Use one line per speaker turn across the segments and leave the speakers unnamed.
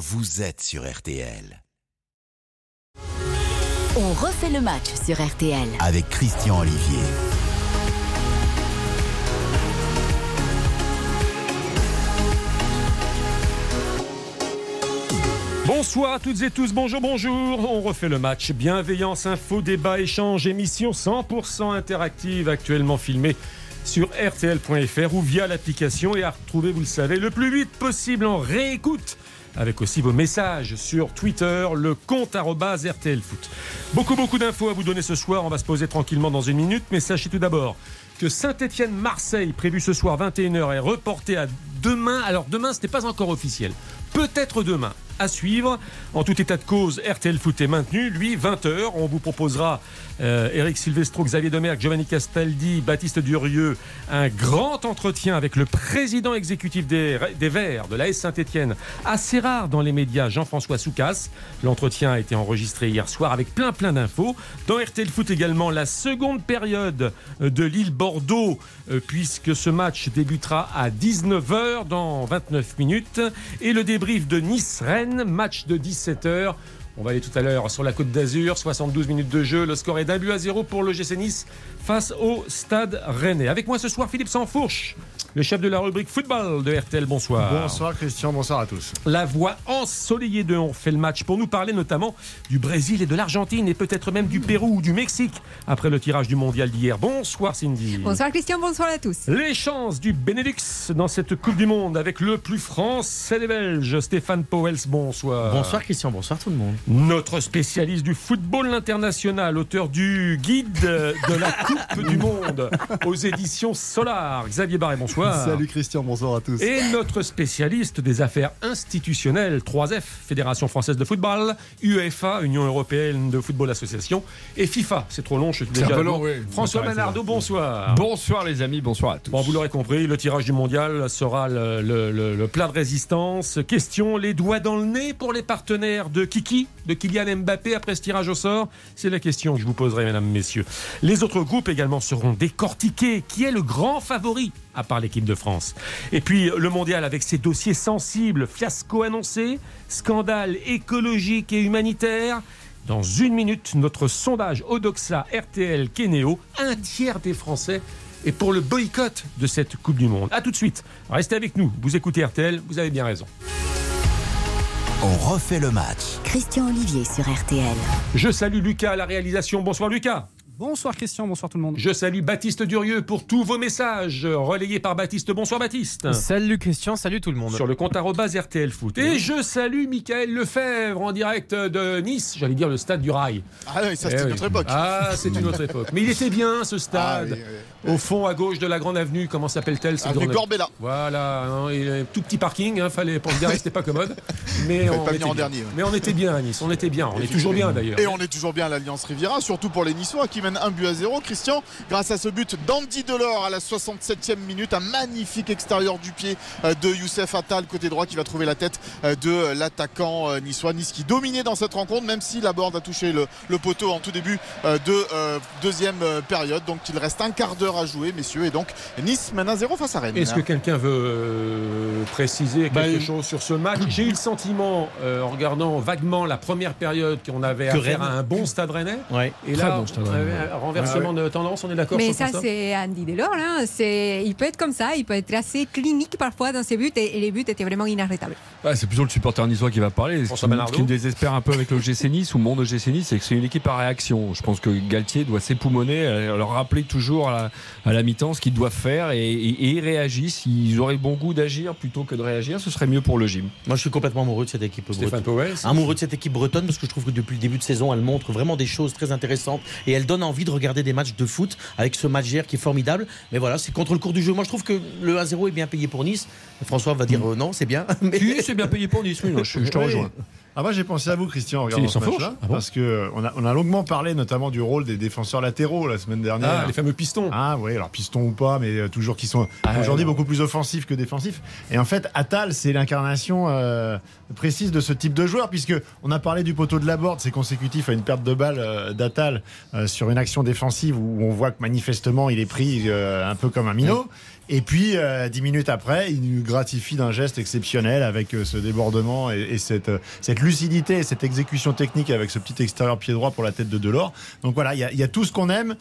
vous êtes sur RTL.
On refait le match sur RTL.
Avec Christian Olivier.
Bonsoir à toutes et tous, bonjour, bonjour. On refait le match. Bienveillance, info, débat, échange, émission 100% interactive actuellement filmée sur rtl.fr ou via l'application et à retrouver, vous le savez, le plus vite possible en réécoute avec aussi vos messages sur Twitter, le compte RTLFoot. Beaucoup, beaucoup d'infos à vous donner ce soir. On va se poser tranquillement dans une minute, mais sachez tout d'abord que Saint-Étienne-Marseille, prévu ce soir 21h, est reporté à demain. Alors demain, ce n'est pas encore officiel. Peut-être demain à suivre. En tout état de cause, RTL Foot est maintenu. Lui, 20h, on vous proposera euh, Eric Silvestro, Xavier Demerck, Giovanni Castaldi, Baptiste Durieux, un grand entretien avec le président exécutif des, Verts de l'AS Saint-Etienne. Assez rare dans les médias, Jean-François Soucas. L'entretien a été enregistré hier soir avec plein plein d'infos. Dans RTL Foot également, la seconde période de Lille-Bordeaux, euh, puisque ce match débutera à 19h dans 29 minutes. Et le débrief de Nice-Rennes match de 17h. On va aller tout à l'heure sur la Côte d'Azur, 72 minutes de jeu. Le score est d'un but à zéro pour le GC Nice face au Stade Rennais. Avec moi ce soir, Philippe Sansfourche le chef de la rubrique football de RTL. Bonsoir.
Bonsoir Christian, bonsoir à tous.
La voix ensoleillée de On fait le match pour nous parler notamment du Brésil et de l'Argentine et peut-être même du Pérou ou du Mexique après le tirage du mondial d'hier. Bonsoir Cindy.
Bonsoir Christian, bonsoir à tous.
Les chances du Benelux dans cette Coupe du Monde avec le plus français des Belges, Stéphane Powels. Bonsoir.
Bonsoir Christian, bonsoir tout le monde.
Notre spécialiste du football international, auteur du guide de la Coupe du Monde aux éditions Solar, Xavier Barré. Bonsoir.
Salut Christian, bonsoir à tous.
Et notre spécialiste des affaires institutionnelles, 3F, Fédération française de football, UEFA, Union européenne de football association, et FIFA. C'est trop long, je suis déjà
long, oui.
François Manardo, bonsoir.
Bonsoir les amis, bonsoir à tous.
Bon, vous l'aurez compris, le tirage du mondial sera le, le, plat de résistance. Question, les doigts dans le nez pour les partenaires de Kiki, de Kylian Mbappé après ce tirage au sort? C'est la question que je vous poserai, mesdames, messieurs. Les autres groupes également seront décortiqués. Qui est le grand favori à part l'équipe de France? Et puis le mondial avec ses dossiers sensibles, fiasco annoncé, scandale écologique et humanitaire. Dans une minute, notre sondage Odoxa RTL Kenéo, un tiers des Français est pour le boycott de cette Coupe du Monde. A tout de suite. Restez avec nous. Vous écoutez RTL, vous avez bien raison.
On refait le match.
Christian Olivier sur RTL.
Je salue Lucas à la réalisation. Bonsoir Lucas.
Bonsoir Christian, bonsoir tout le monde.
Je salue Baptiste Durieux pour tous vos messages relayés par Baptiste. Bonsoir Baptiste.
Salut Christian, salut tout le monde.
Sur le compte RTL Foot. Et je salue Michael Lefebvre en direct de Nice, j'allais dire le stade du Rail.
Ah oui, ça c'est eh une autre époque.
Ah, c'est une autre époque. Mais il était bien ce stade. Ah Au fond, à gauche de la grande avenue, comment s'appelle-t-elle
Avenue Corbella.
Voilà, un tout petit parking, hein, fallait pour se garer, c'était pas commode. Mais on, était
en dernier,
mais on était bien à Nice, on était bien, on est toujours bien d'ailleurs.
Et on est toujours bien à l'Alliance Riviera, surtout pour les Niçois qui mènent un but à zéro. Christian, grâce à ce but d'Andy Delors à la 67e minute, un magnifique extérieur du pied euh, de Youssef Attal, côté droit, qui va trouver la tête euh, de l'attaquant euh, niçois. Nice qui dominait dans cette rencontre, même si la board a touché le, poteau en tout début de deuxième période. Donc il reste un quart d'heure à jouer, messieurs. Et donc Nice mène à 0 face à Rennes.
Est-ce que quelqu'un veut préciser quelque bah, chose sur ce match? J'ai eu le sentiment, en regardant vaguement la première période, qu'on avait affaire à un bon stade rennais.
Et là, bon stade
renversement de tendance, on est d'accord
Mais ça, c'est Andy Delors. Hein. Il peut être comme ça, il peut être assez clinique parfois dans ses buts et, les buts étaient vraiment inarrêtables.
c'est plutôt le supporter niçois qui va parler. Ce qui, me désespère un peu avec le GC Nice ou le monde de GC Nice, c'est que c'est une équipe à réaction. Je pense que Galtier doit s'époumoner, euh, leur rappeler toujours à la, mi-temps ce qu'ils doivent faire et, ils réagissent. Ils auraient le bon goût d'agir plutôt que de réagir, ce serait mieux pour le gym.
Moi, je suis complètement amoureux de cette équipe
Stéphane
bretonne. Amoureux de cette équipe bretonne parce que je trouve que depuis le début de saison, elle montre vraiment des choses très intéressantes et elle donne envie de regarder des matchs de foot avec ce match hier qui est formidable. Mais voilà, c'est contre le cours du jeu. Moi, je trouve que le 1-0 est bien payé pour Nice. François va dire euh, non, c'est bien.
Mais... c'est bien payé pour Nice. Oui, je, te rejoins.
Ah, moi j'ai pensé à vous Christian en regardant ce match-là ah parce que on a, on a, longuement parlé notamment du rôle des défenseurs latéraux la semaine dernière.
Ah, les fameux pistons.
Ah oui, alors pistons ou pas, mais euh, toujours qui sont ah, aujourd'hui beaucoup plus offensifs que défensifs. Et en fait, Atal, c'est l'incarnation euh, précise de ce type de joueur puisque on a parlé du poteau de la board, c'est consécutif à une perte de balle euh, d'Atal sur une action défensive où on voit que manifestement il est pris un peu comme un minot.
Et puis, dix minutes après, il nous gratifie d'un geste exceptionnel avec ce débordement et, cette, cette lucidité et cette exécution technique avec ce petit extérieur pied droit pour la tête de Delors. Donc voilà, il y, a tout ce qu'on aime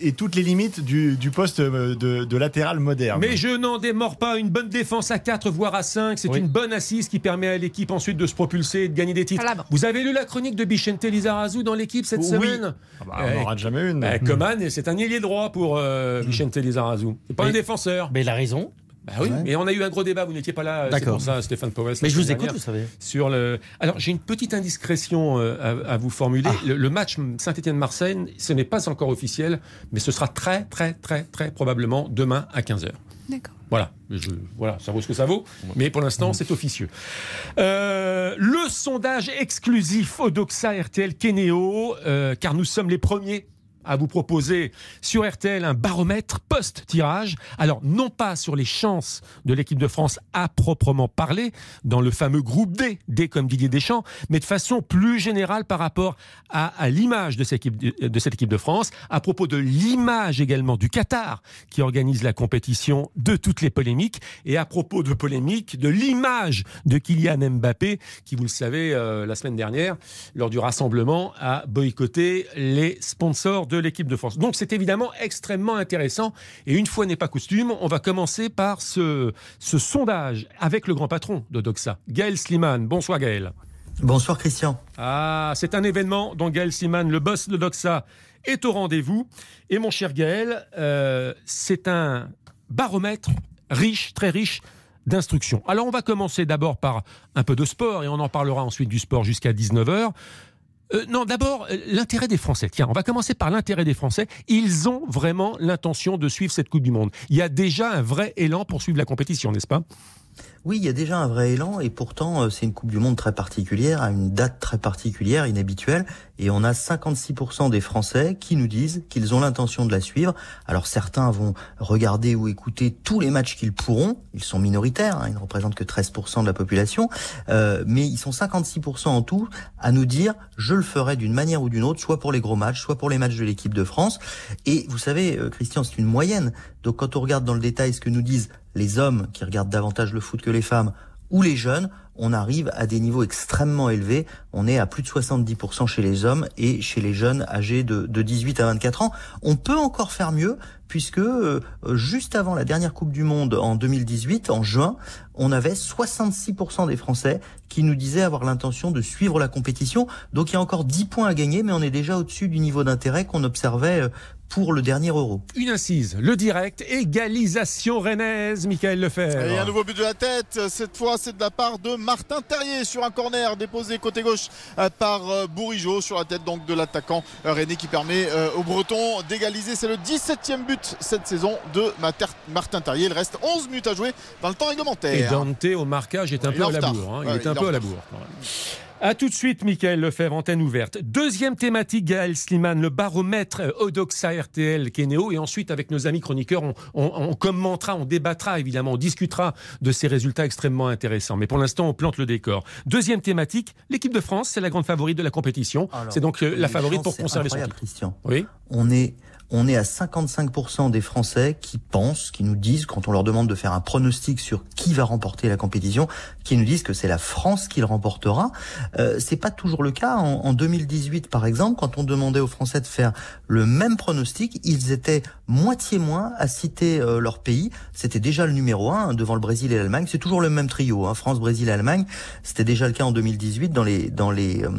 et, toutes les limites du, poste de, latéral moderne.
Mais je n'en démords pas. Une bonne défense à 4, voire à 5. C'est une bonne assise qui permet à l'équipe ensuite de se propulser et de gagner des titres. Vous avez lu la chronique de Bichente Lizarazu dans l'équipe cette semaine
ah bah, On n'en rate jamais une.
Eh, Coman, c'est un ailier droit pour euh, Bichente Lizarazu. C'est pas un défenseur.
Mais il a raison.
Bah oui, mais on a eu un gros débat, vous n'étiez pas là, c'est pour ça, Stéphane Powell.
Mais je vous écoute, vous savez.
Sur le... Alors, j'ai une petite indiscrétion euh, à, vous formuler. Ah. Le, match Saint-Etienne-Marseille, ce n'est pas encore officiel, mais ce sera très, très, très, très probablement demain à 15h.
D'accord.
Voilà, voilà, ça vaut ce que ça vaut, mais pour l'instant, c'est officieux. Euh, le sondage exclusif Odoxa RTL Keneo, euh, car nous sommes les premiers à vous proposer sur RTL un baromètre post-tirage. Alors, non pas sur les chances de l'équipe de France à proprement parler, dans le fameux groupe D, D comme Didier Deschamps, mais de façon plus générale par rapport à, l'image de, cette équipe, de cette équipe de France, à propos de l'image également du Qatar, qui organise la compétition de toutes les polémiques, et à propos de polémiques, de l'image de Kylian Mbappé, qui, vous le savez, euh, la semaine dernière, lors du rassemblement, a boycotté les sponsors de l'équipe de France. Donc c'est évidemment extrêmement intéressant. Et une fois n'est pas costume, on va commencer par ce, ce sondage avec le grand patron de Doxa, Gaël Sliman. Bonsoir Gaël.
Bonsoir Christian.
Ah, c'est un événement dont Gaël Sliman, le boss de Doxa, est au rendez-vous. Et mon cher Gaël, euh, c'est un baromètre riche, très riche d'instructions. Alors on va commencer d'abord par un peu de sport et on en parlera ensuite du sport jusqu'à 19h. Euh, non, d'abord, euh, l'intérêt des Français. Tiens, on va commencer par l'intérêt des Français. Ils ont vraiment l'intention de suivre cette Coupe du Monde. Il y a déjà un vrai élan pour suivre la compétition, n'est-ce pas?
Oui, il y a déjà un vrai élan et pourtant euh, c'est une Coupe du Monde très particulière, à une date très particulière, inhabituelle, et on a 56% des Français qui nous disent qu'ils ont l'intention de la suivre. Alors certains vont regarder ou écouter tous les matchs qu'ils pourront, ils sont minoritaires, hein, ils ne représentent que 13% de la population, euh, mais ils sont 56% en tout à nous dire je le ferai d'une manière ou d'une autre, soit pour les gros matchs, soit pour les matchs de l'équipe de France. Et vous savez, euh, Christian, c'est une moyenne. Donc quand on regarde dans le détail ce que nous disent les hommes qui regardent davantage le foot que les femmes ou les jeunes, on arrive à des niveaux extrêmement élevés. On est à plus de 70% chez les hommes et chez les jeunes âgés de, 18 à 24 ans. On peut encore faire mieux puisque euh, juste avant la dernière Coupe du Monde en 2018, en juin, on avait 66% des Français qui nous disaient avoir l'intention de suivre la compétition. Donc il y a encore 10 points à gagner, mais on est déjà au-dessus du niveau d'intérêt qu'on observait euh, pour le dernier euro.
Une incise, le direct, égalisation rennaise, Michael Lefebvre.
Et un nouveau but de la tête, cette fois c'est de la part de Martin Terrier sur un corner déposé côté gauche euh, par euh, Bourigeau sur la tête donc de l'attaquant euh, René qui permet aux Bretons d'égaliser. C'est le 17e but cette saison de Martin Terrier. Il reste 11 minutes à jouer dans le temps réglementaire.
Et Dante au marquage est un peu à la bourre. Hein. Il est un peu à la bourre. A tout de suite, Michael Lefebvre, antenne ouverte. Deuxième thématique, Gaël Sliman, le baromètre Odoxa RTL Kenéo. Et ensuite, avec nos amis chroniqueurs, on, commentera, on débattra évidemment, on discutera de ces résultats extrêmement intéressants. Mais pour l'instant, on plante le décor. Deuxième thématique, l'équipe de France, c'est la grande favorite de la compétition. C'est donc euh, la favorite pour conserver son titre.
Christian. Oui. On est on est à 55% des Français qui pensent, qui nous disent, quand on leur demande de faire un pronostic sur qui va remporter la compétition, qui nous disent que c'est la France qui le remportera. Euh, c'est pas toujours le cas. En, en, 2018, par exemple, quand on demandait aux Français de faire le même pronostic, ils étaient moitié moins à citer euh, leur pays. C'était déjà le numéro un devant le Brésil et l'Allemagne. C'est toujours le même trio, hein, France, Brésil, Allemagne. C'était déjà le cas en 2018 dans les dans les euh,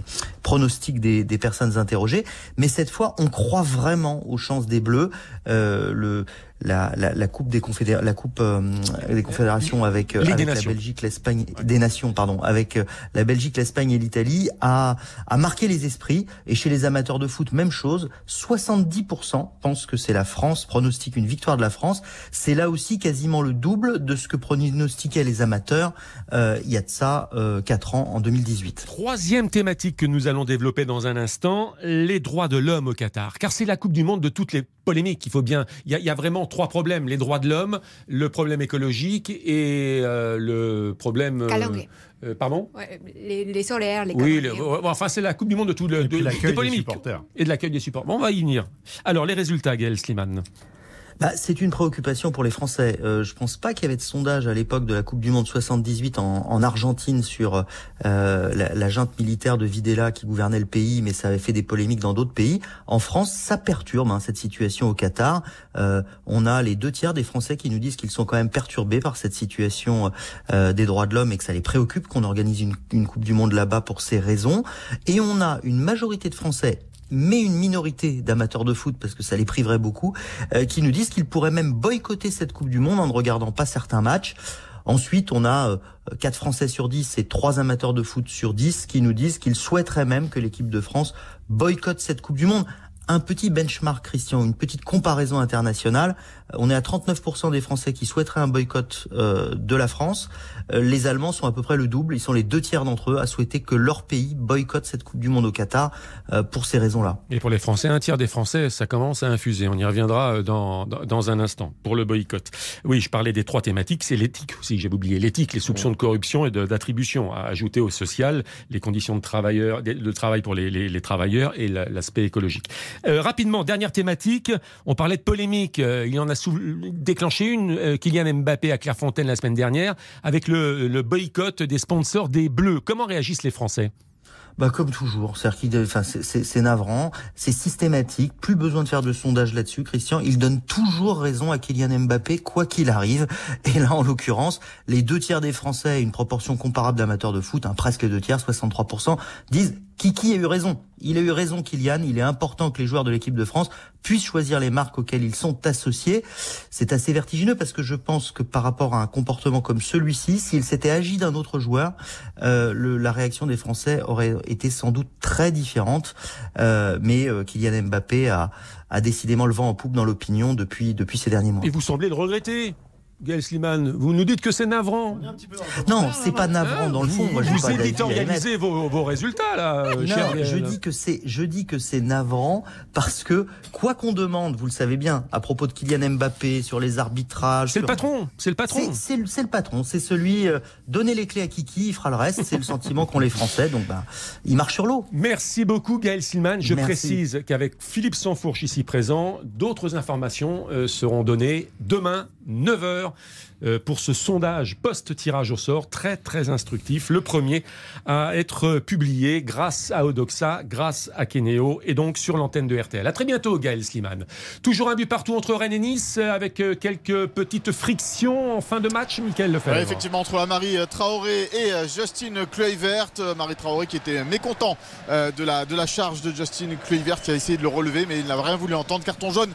pronostics des, des personnes interrogées. Mais cette fois, on croit vraiment aux chances des Bleus. Euh, le la, la, la coupe des confédérations, la coupe euh, des confédérations avec, euh, avec la Belgique, l'Espagne, des nations, pardon, avec euh, la Belgique, l'Espagne et l'Italie, a, a marqué les esprits. Et chez les amateurs de foot, même chose. 70% pensent que c'est la France, pronostique une victoire de la France. C'est là aussi quasiment le double de ce que pronostiquaient les amateurs euh, il y a de ça euh, 4 ans, en 2018.
Troisième thématique que nous allons développer dans un instant, les droits de l'homme au Qatar. Car c'est la Coupe du Monde de toutes les polémiques. Il faut bien, il y a, il y a vraiment trois problèmes les droits de l'homme, le problème écologique et euh, le problème.
Euh,
euh, pardon?
Les, les, solaires, les
Oui, enfin c'est la Coupe du Monde de tout le, de, des polémiques et de l'accueil des supporters. Bon, on va y venir. Alors les résultats, Gaël Sliman.
Bah, C'est une préoccupation pour les Français. Euh, je pense pas qu'il y avait de sondage à l'époque de la Coupe du Monde 78 en, en Argentine sur euh, la, junte militaire de Videla qui gouvernait le pays, mais ça avait fait des polémiques dans d'autres pays. En France, ça perturbe hein, cette situation au Qatar. Euh, on a les deux tiers des Français qui nous disent qu'ils sont quand même perturbés par cette situation euh, des droits de l'homme et que ça les préoccupe qu'on organise une, une Coupe du Monde là-bas pour ces raisons. Et on a une majorité de Français mais une minorité d'amateurs de foot, parce que ça les priverait beaucoup, euh, qui nous disent qu'ils pourraient même boycotter cette Coupe du Monde en ne regardant pas certains matchs. Ensuite, on a euh, 4 Français sur 10 et 3 amateurs de foot sur 10 qui nous disent qu'ils souhaiteraient même que l'équipe de France boycotte cette Coupe du Monde un petit benchmark, Christian, une petite comparaison internationale. Euh, on est à 39% des Français qui souhaiteraient un boycott euh, de la France. Euh, les Allemands sont à peu près le double. Ils sont les deux tiers d'entre eux à souhaiter que leur pays boycotte cette Coupe du Monde au Qatar pour ces raisons-là.
Et pour les Français, un tiers des Français, ça commence à infuser. On y reviendra dans, dans un instant pour le boycott. Oui, je parlais des trois thématiques. C'est l'éthique aussi. J'ai oublié l'éthique, les soupçons de corruption et d'attribution. À ajouter au social, les conditions de, travailleurs, de travail pour les, les travailleurs et l'aspect écologique. Euh, rapidement, dernière thématique. On parlait de polémique. Euh, il en a déclenché une, euh, Kylian Mbappé à Clairefontaine la semaine dernière, avec le, boycott des sponsors des Bleus. Comment réagissent les Français?
Bah comme toujours, c'est navrant, c'est systématique, plus besoin de faire de sondage là-dessus, Christian. Il donne toujours raison à Kylian Mbappé, quoi qu'il arrive. Et là, en l'occurrence, les deux tiers des Français, une proportion comparable d'amateurs de foot, hein, presque deux tiers, 63%, disent Kiki a eu raison. Il a eu raison, Kylian. Il est important que les joueurs de l'équipe de France puissent choisir les marques auxquelles ils sont associés. C'est assez vertigineux parce que je pense que par rapport à un comportement comme celui-ci, s'il s'était agi d'un autre joueur, euh, le, la réaction des Français aurait été sans doute très différente. Euh, mais euh, Kylian Mbappé a, a décidément le vent en poupe dans l'opinion depuis, depuis ces derniers mois.
Et vous semblez le regretter Gaël Sliman, vous nous dites que c'est navrant.
Non, c'est pas navrant dans le fond.
Moi, vous éditorialisez vos, vos, résultats là.
Non, je dis que c'est, je dis que c'est navrant parce que quoi qu'on demande, vous le savez bien, à propos de Kylian Mbappé sur les arbitrages.
C'est le patron, c'est le patron.
C'est le, le, patron, c'est celui euh, donner les clés à Kiki, il fera le reste. C'est le sentiment qu'ont les Français, donc bah, il marche sur l'eau.
Merci beaucoup Gaël Silman. Je précise qu'avec Philippe Sansfourche ici présent, d'autres informations euh, seront données demain 9h euh, pour ce sondage post-tirage au sort très très instructif. Le premier à être publié grâce à Odoxa, grâce à Keneo et donc sur l'antenne de RTL. À très bientôt Gaël Sliman. Toujours un but partout entre Rennes et Nice avec euh, quelques petites frictions en fin de match, Michael Lefebvre.
Ouais, effectivement entre Marie Traoré et euh, Justin Kluivert. Marie Traoré qui était mécontent de la, de la charge de Justin Kluivert qui a essayé de le relever mais il n'a rien voulu entendre. Carton jaune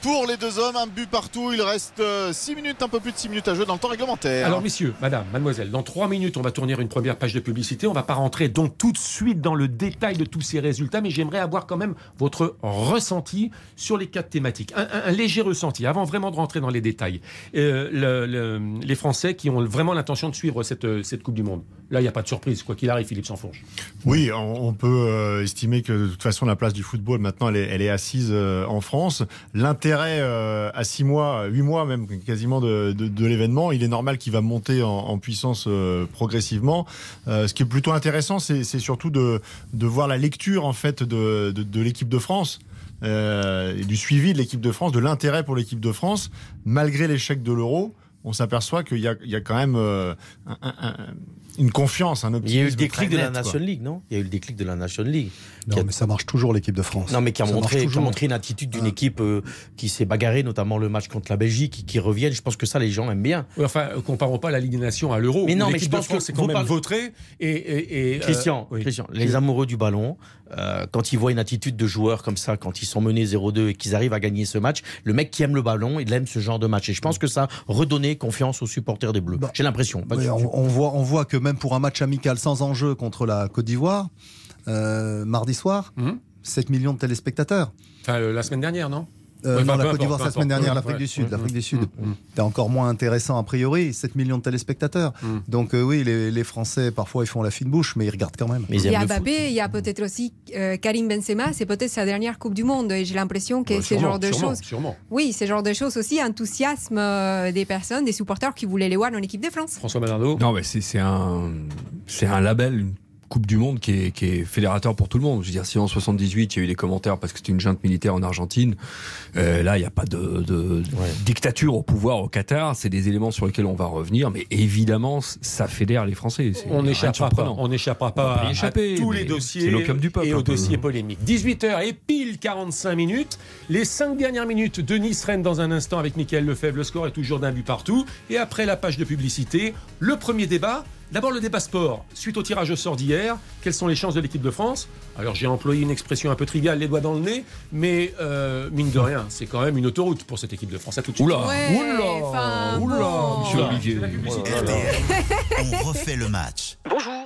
pour les deux hommes, un but partout. Il reste 6 minutes, un peu plus de 6 minutes à jouer dans le temps réglementaire.
Alors, messieurs, madame, mademoiselle, dans 3 minutes, on va tourner une première page de publicité. On va pas rentrer donc tout de suite dans le détail de tous ces résultats, mais j'aimerais avoir quand même votre ressenti sur les quatre thématiques. Un, léger ressenti, avant vraiment de rentrer dans les détails. Euh, le, les Français qui ont vraiment l'intention de suivre cette, cette Coupe du Monde. Là, il n'y a pas de surprise, quoi qu'il arrive, Philippe Sansfourche.
Oui, on, peut euh, estimer que de toute façon, la place du football, maintenant, elle est, elle est assise euh, en France. L'intérêt à 6 mois, 8 mois même, quasiment de, de, l'événement. Il est normal qu'il va monter en, puissance euh, progressivement. Euh, ce qui est plutôt intéressant, c'est surtout de, voir la lecture en fait de, l'équipe de France. Euh, et du suivi de l'équipe de France, de l'intérêt pour l'équipe de France, malgré l'échec de l'euro, on s'aperçoit qu'il y, a, quand même un, une confiance, un
optimisme. Il y a eu le déclic de la Nation League, non? Il y a eu le déclic de la Nation League.
Non, mais ça marche toujours l'équipe de France.
Non, mais qui a, montré, qui a montré, une attitude d'une ah. équipe euh, qui s'est bagarrée, notamment le match contre la Belgique, qui, qui reviennent. Je pense que ça, les gens aiment bien.
Oui, enfin, euh, comparons pas la Ligue des Nations à l'Euro. Mais non, mais je pense que c'est quand même vautré. Et,
et, Christian, euh, Christian, les amoureux du ballon, euh, quand ils voient une attitude de joueur comme ça, quand ils sont menés 0-2 et qu'ils arrivent à gagner ce match, le mec qui aime le ballon, il aime ce genre de match. Et je pense que ça redonner confiance aux supporters des Bleus. Bah, J'ai l'impression.
on, on, voit, on voit que même pour un match amical sans enjeu contre la Côte d'Ivoire, euh, mardi soir, 7 mmh. millions de téléspectateurs.
Enfin, euh, la semaine dernière, non?
Euh, non, la Côte d'Ivoire, la semaine dernière, l'Afrique du Sud. L'Afrique du Sud, c'était encore moins intéressant a priori, 7 millions de téléspectateurs. Donc oui, les, Français, parfois, ils font la fine bouche, mais ils regardent quand même.
il y a Mbappé, il y a peut-être aussi Karim Benzema, c'est peut-être sa dernière Coupe du Monde. Et j'ai l'impression que c'est ce genre de choses... Oui, ce genre de choses aussi enthousiasme des personnes, des supporters qui voulaient les voir dans l'équipe de France.
François Bernardo
Non, mais c'est un, un label, Coupe du Monde qui est, fédérateur pour tout le monde. Je veux dire, si en 78 il y a eu des commentaires parce que c'était une junte militaire en Argentine, euh, là il n'y a pas de, dictature au pouvoir au Qatar. C'est des éléments sur lesquels on va revenir, mais évidemment ça fédère les Français.
On n'échappera pas, on n'échappera pas à, échapper, tous les dossiers du peuple, et aux dossiers polémiques. 18h et pile 45 minutes. Les 5 dernières minutes de Nice-Rennes dans un instant avec Mickaël Lefebvre. Le score est toujours d'un but partout. Et après la page de publicité, le premier débat. D'abord le débat sport. Suite au tirage au sort d'hier, quelles sont les chances de l'équipe de France? Alors j'ai employé une expression un peu triviale, les doigts dans le nez, mais euh, mine de rien, c'est quand même une autoroute pour cette équipe de France. À tout de suite.
Oula, oula, oula,
monsieur Olivier. On refait le match. Bonjour.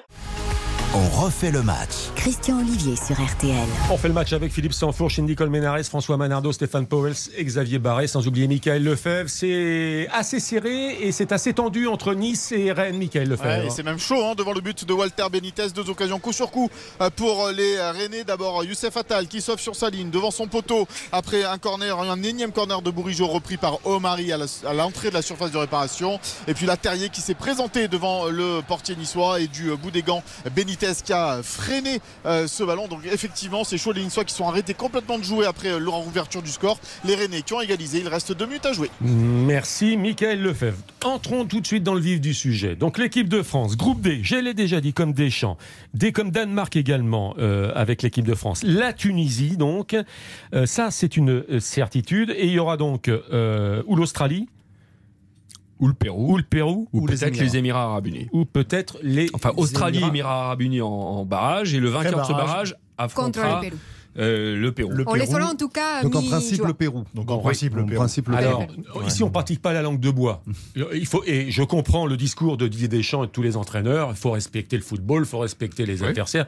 On refait le match.
Christian Olivier sur RTL.
On fait le match avec Philippe Sanfourche, Nicole Ménarès, François Manardo, Stéphane Powell, Xavier Barret, sans oublier Michael Lefebvre. C'est assez serré et c'est assez tendu entre Nice et Rennes, Michael Lefebvre.
et c'est même chaud hein, devant le but de Walter Benitez. Deux occasions coup sur coup euh, pour les Rennais. D'abord Youssef Attal qui sauve sur sa ligne devant son poteau après un corner, un énième corner de Bourigeau repris par Omari à l'entrée de la surface de réparation. Et puis la Terrier qui s'est présenté devant le portier niçois et du bout des gants Benitez qui a freiné euh, ce ballon. Donc effectivement, c'est chaud les Niçois qui sont arrêtés complètement de jouer après euh, leur ouverture du score. Les Rennais qui ont égalisé. Il reste deux minutes à jouer.
Merci Michael Lefebvre. Entrons tout de suite dans le vif du sujet. Donc l'équipe de France, groupe D, je l'ai déjà dit comme Deschamps, D comme Danemark également euh, avec l'équipe de France. La Tunisie donc, ça c'est une certitude. Et il y aura donc ou l'Australie
ou le Pérou.
Ou le Pérou.
Ou, peut-être les, Émirats Arabes Unis.
Ou peut-être les.
Enfin, Australie, Émirats, Arabes Unis en, barrage. Et le vainqueur de ce barrage affrontera. Euh, le Pérou.
on les en tout cas.
Donc en principe le Pérou.
Donc en principe le Pérou.
Alors ici on pratique pas la langue de bois. Il faut et je comprends le discours de Didier Deschamps et de tous les entraîneurs. Il faut respecter le football, il faut respecter les adversaires.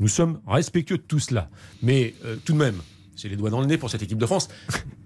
Nous sommes respectueux de tout cela, mais euh, tout de même, c'est les doigts dans le nez pour cette équipe de France.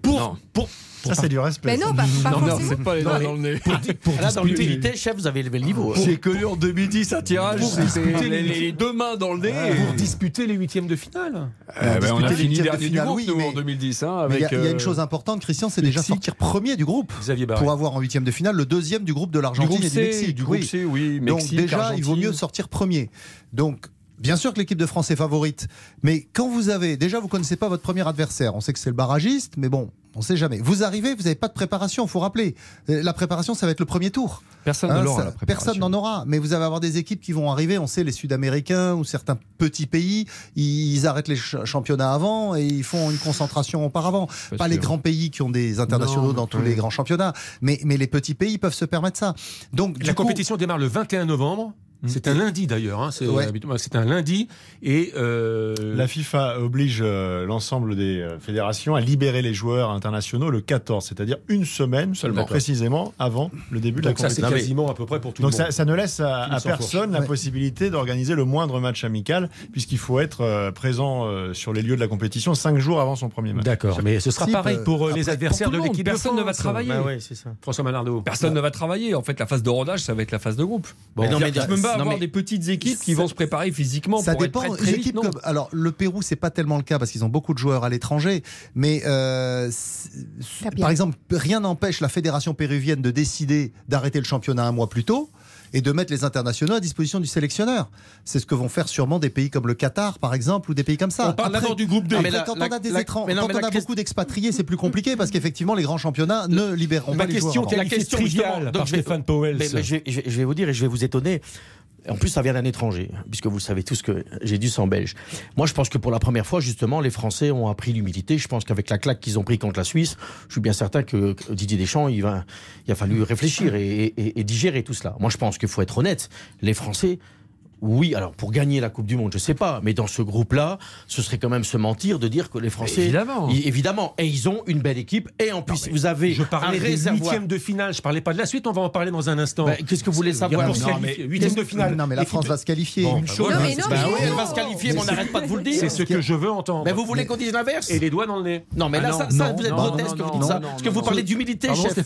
Pour, pour,
ça, c'est du respect.
Mais non, pas, pas
non, non c'est pas les doigts dans le nez.
Pour, là, dans l'utilité, chef, vous avez levé le niveau.
J'ai connu en 2010 un tirage, c'était les, deux mains dans le nez.
Pour disputer les huitièmes de finale.
Euh, ben, on a fini dernier du groupe, nous, en 2010. Hein,
il y, a une euh, chose importante, Christian, c'est déjà sortir premier du groupe. Pour avoir en huitième de finale le deuxième du groupe de l'Argentine et du Mexique.
Du groupe C, oui.
Donc déjà, il vaut mieux sortir premier. Donc Bien sûr que l'équipe de France est favorite, mais quand vous avez, déjà vous connaissez pas votre premier adversaire, on sait que c'est le barragiste, mais bon, on sait jamais. Vous arrivez, vous n'avez pas de préparation, faut rappeler. Euh, la préparation, ça va être le premier tour.
Personne hein, n'en
Personne n'en aura, mais vous allez avoir des équipes qui vont arriver. On sait les Sud-Américains ou certains petits pays, ils arrêtent les championnats avant et ils font une concentration auparavant. Pas, les grands pays qui ont des internationaux dans tous les grands championnats, mais mais les petits pays peuvent se permettre ça.
Donc la compétition démarre le 21 novembre. Mm. C'est un lundi d'ailleurs, hein, c'est un lundi et
euh... la FIFA oblige euh, l'ensemble des euh, fédérations à libérer les joueurs internationaux le 14, c'est-à-dire une semaine seulement précisément avant le début de la compétition.
Ça c'est quasiment à peu près pour tout
Donc
le monde.
Ça, ça ne laisse à, personne la possibilité d'organiser le moindre match amical puisqu'il faut être présent sur les lieux de la compétition cinq jours avant son premier match.
D'accord, mais ce sera pareil pour les adversaires de l'équipe.
Personne ne va travailler.
Bah François Manardo.
Personne ne va travailler. En fait, la phase de rodage, ça va être la phase de groupe. Bon, non, mais avoir des petites équipes qui vont se préparer physiquement ça pour dépend. Être très vite,
alors le Pérou, c'est pas tellement le cas parce qu'ils ont beaucoup de joueurs à l'étranger, mais euh, par exemple, rien n'empêche la fédération péruvienne de décider d'arrêter le championnat un mois plus tôt et de mettre les internationaux à disposition du sélectionneur. C'est ce que vont faire sûrement des pays comme le Qatar, par exemple, ou des pays comme ça.
On parle d'abord du groupe D.
quand on a, des quand on a beaucoup d'expatriés, c'est plus compliqué parce qu'effectivement, les grands championnats ne libéreront pas les joueurs.
La question triviale par Stéphane Powell.
je vais vous dire et je vais vous étonner. En plus, ça vient d'un étranger, puisque vous savez tous que j'ai du sang belge. Moi, je pense que pour la première fois, justement, les Français ont appris l'humilité. Je pense qu'avec la claque qu'ils ont pris contre la Suisse, je suis bien certain que Didier Deschamps, il, va, il a fallu réfléchir et, et digérer tout cela. Moi, je pense qu'il faut être honnête. Les Français oui, alors pour gagner la Coupe du Monde, je sais pas, mais dans ce groupe-là, ce serait quand même se mentir de dire que les Français.
évidemment.
évidemment. Et ils ont une belle équipe. Et en plus, vous avez.
Je parlais des huitièmes de finale. Je parlais pas de la suite. On va en parler dans un instant.
Bah, qu'est-ce que vous voulez savoir
Huitième de finale.
Non, mais la France va se qualifier.
une chose. Non, mais non, bah
oui, elle va se qualifier, mais on n'arrête pas de vous le dire.
C'est ce que je veux entendre.
Mais vous voulez qu'on dise l'inverse
Et les doigts dans le nez.
Non, mais là, ah ça, vous êtes grotesque que vous dites ça. Parce que vous parlez d'humilité, chef.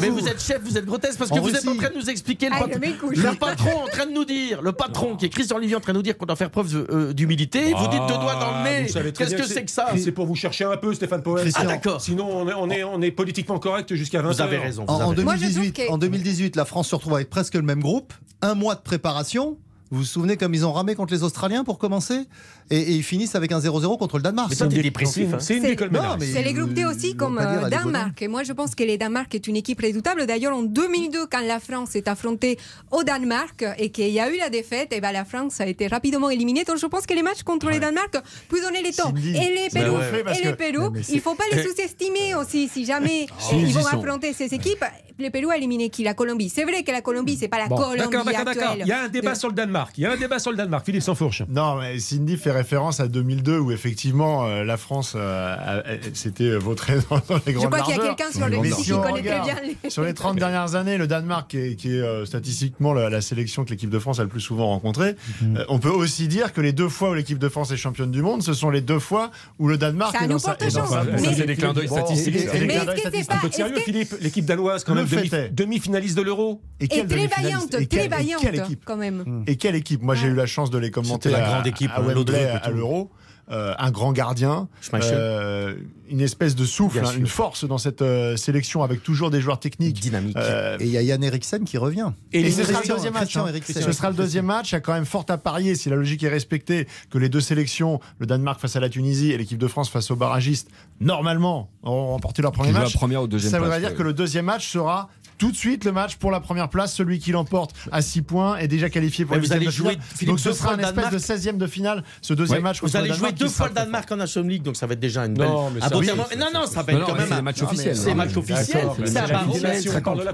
Mais vous êtes chef, vous êtes grotesque parce que vous êtes en train de nous expliquer le patron en train de nous dire, le patron qui est Christian Olivier en train de nous dire qu'on doit faire preuve euh, d'humilité. vous dites deux doigts dans le nez. Qu'est-ce que c'est que ça
C'est pour vous chercher un peu, Stéphane Powell.
Ah d'accord.
Sinon, on est, on est, on est politiquement correct jusqu'à 20
Vous avez raison.
en, 2018, en 2018, la France se retrouve avec presque le même groupe. Un mois de préparation Vous vous souvenez comme ils ont ramé contre les Australiens pour commencer? Et, ils finissent avec un 0-0 contre le Danemark.
C'est dépressif. Hein. C'est une
C'est les groupés aussi comme euh, Danemark. Et moi, je pense que les Danemark est une équipe redoutable. D'ailleurs, en 2002, quand la France est affrontée au Danemark et qu'il y a eu la défaite, et eh ben la France a été rapidement éliminée. Donc, je pense que les matchs contre les Danemark peuvent donner les temps. Et les Pérou, et les Pérou, il faut pas les sous-estimer aussi. Si jamais ils vont affronter ces équipes, le Pérou a éliminé qui? La Colombie. C'est vrai que la Colombie, c'est pas la Colombie actuelle.
Il y a un débat sur le Danemark. Il y a un débat sur le Danemark. Philippe Sansfourche.
Non, mais Cindy fait référence à 2002 où effectivement euh, la France euh, s'était vautrée dans, les grandes
Je crois qu'il y a quelqu'un sur le qui connaît très bien
les... Sur les 30 dernières années, le Danemark, qui est, euh, statistiquement la, sélection que l'équipe de France a le plus souvent rencontrée, mhm. on peut aussi dire que les deux fois où l'équipe de France est championne du monde, ce sont les deux fois où le Danemark
est dans sa...
C'est des clins d'œil statistiques. C'est un peu sérieux, Philippe. L'équipe danoise, quand même, demi-finaliste de l'Euro.
Et très vaillante, très vaillante, quand même.
Et quelle équipe Moi, j'ai eu la chance de les commenter. La grande équipe à Wembley, à l'Euro. Euh, un grand gardien, euh, une espèce de souffle, hein, une force dans cette euh, sélection avec toujours des joueurs techniques.
Dynamiques. et il y a Yann Eriksen qui revient.
Et, ce sera le deuxième match. Hein. Ce sera le deuxième match. Il y a quand même fort à parier, si la logique est respectée, que les deux sélections, le Danemark face à la Tunisie et l'équipe de France face aux barragistes, normalement, auront remporté leur premier match. Ça voudrait dire que le deuxième match sera tout de suite le match pour la première place. Celui qui l'emporte à 6 points est déjà qualifié pour
le allez jouer,
Donc ce sera un espèce de 16e de finale, ce deuxième match.
Vous allez jouer deux fois le Danemark en Nation League, donc ça va être déjà une belle. Non, non, non, ça va être quand même
un match officiel.
C'est un match officiel. C'est un baromètre.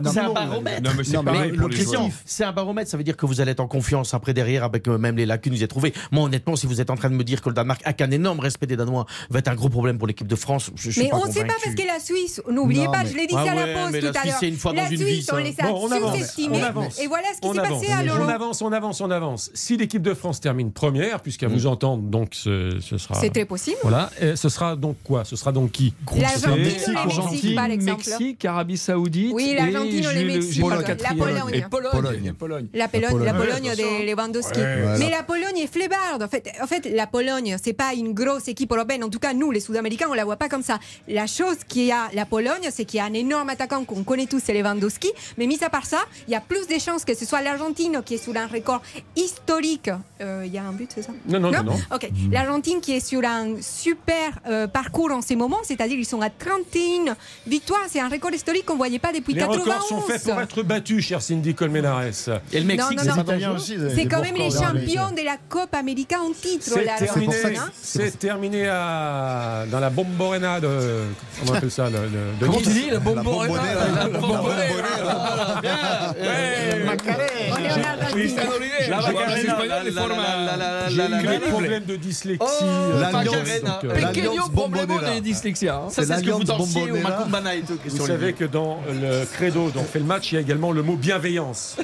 C'est un baromètre. C'est un baromètre. Ça veut dire que vous allez être en confiance après derrière avec euh, même les lacunes que vous avez trouvées. Moi, honnêtement, si vous êtes en train de me dire que le Danemark a qu'un énorme respect des Danois, va être un gros problème pour l'équipe de France.
Mais on ne sait pas parce que la Suisse, n'oubliez pas, je l'ai dit à la pause tout à l'heure. La Suisse, on les a sous-estimés. Et voilà ce qui s'est passé à.
On avance, on avance, on avance. Si l'équipe de France termine première, puisqu'à vous entendre, donc ce sera.
C'est très possible.
Voilà. ce sera donc quoi? Ce sera donc qui?
L'Argentine, par exemple.
Mexique, Arabie Saoudite.
Oui, l'Argentine, le Mexique, la Pologne.
Et Pologne.
La Pologne, la Pologne de Lewandowski. Mais la Pologne est flébarde. En fait, en fait la Pologne, c'est pas une grosse équipe européenne. En tout cas, nous, les Sud-Américains, on la voit pas comme ça. La chose qu'il y a la Pologne, c'est qu'il y a un énorme attaquant qu'on connaît tous, c'est Lewandowski. Mais mis à part ça, il y a plus de chances que ce soit l'Argentine qui est sous un record historique. Euh, il y a un but, c'est ça
non non, non,
Ok. L'Argentine qui est sur un super euh, parcours en ces moments, c'est-à-dire ils sont à 31 victoires. C'est un record historique qu'on ne voyait pas depuis
les
91.
Les records sont faits pour être battus, cher Cindy Colmenares.
Et le Mexique, c'est. C'est quand même les champions de la Coupe Américaine en titre.
C'est terminé, à, dans la bomborena de. Comment on appelle ça de,
Comment tu dis La bomborena La bomborena
j'ai des problèmes de
problème de dyslexie. Ça, c'est ce que vous.
Vous savez que dans le credo dont fait le match, il y a également le mot bienveillance.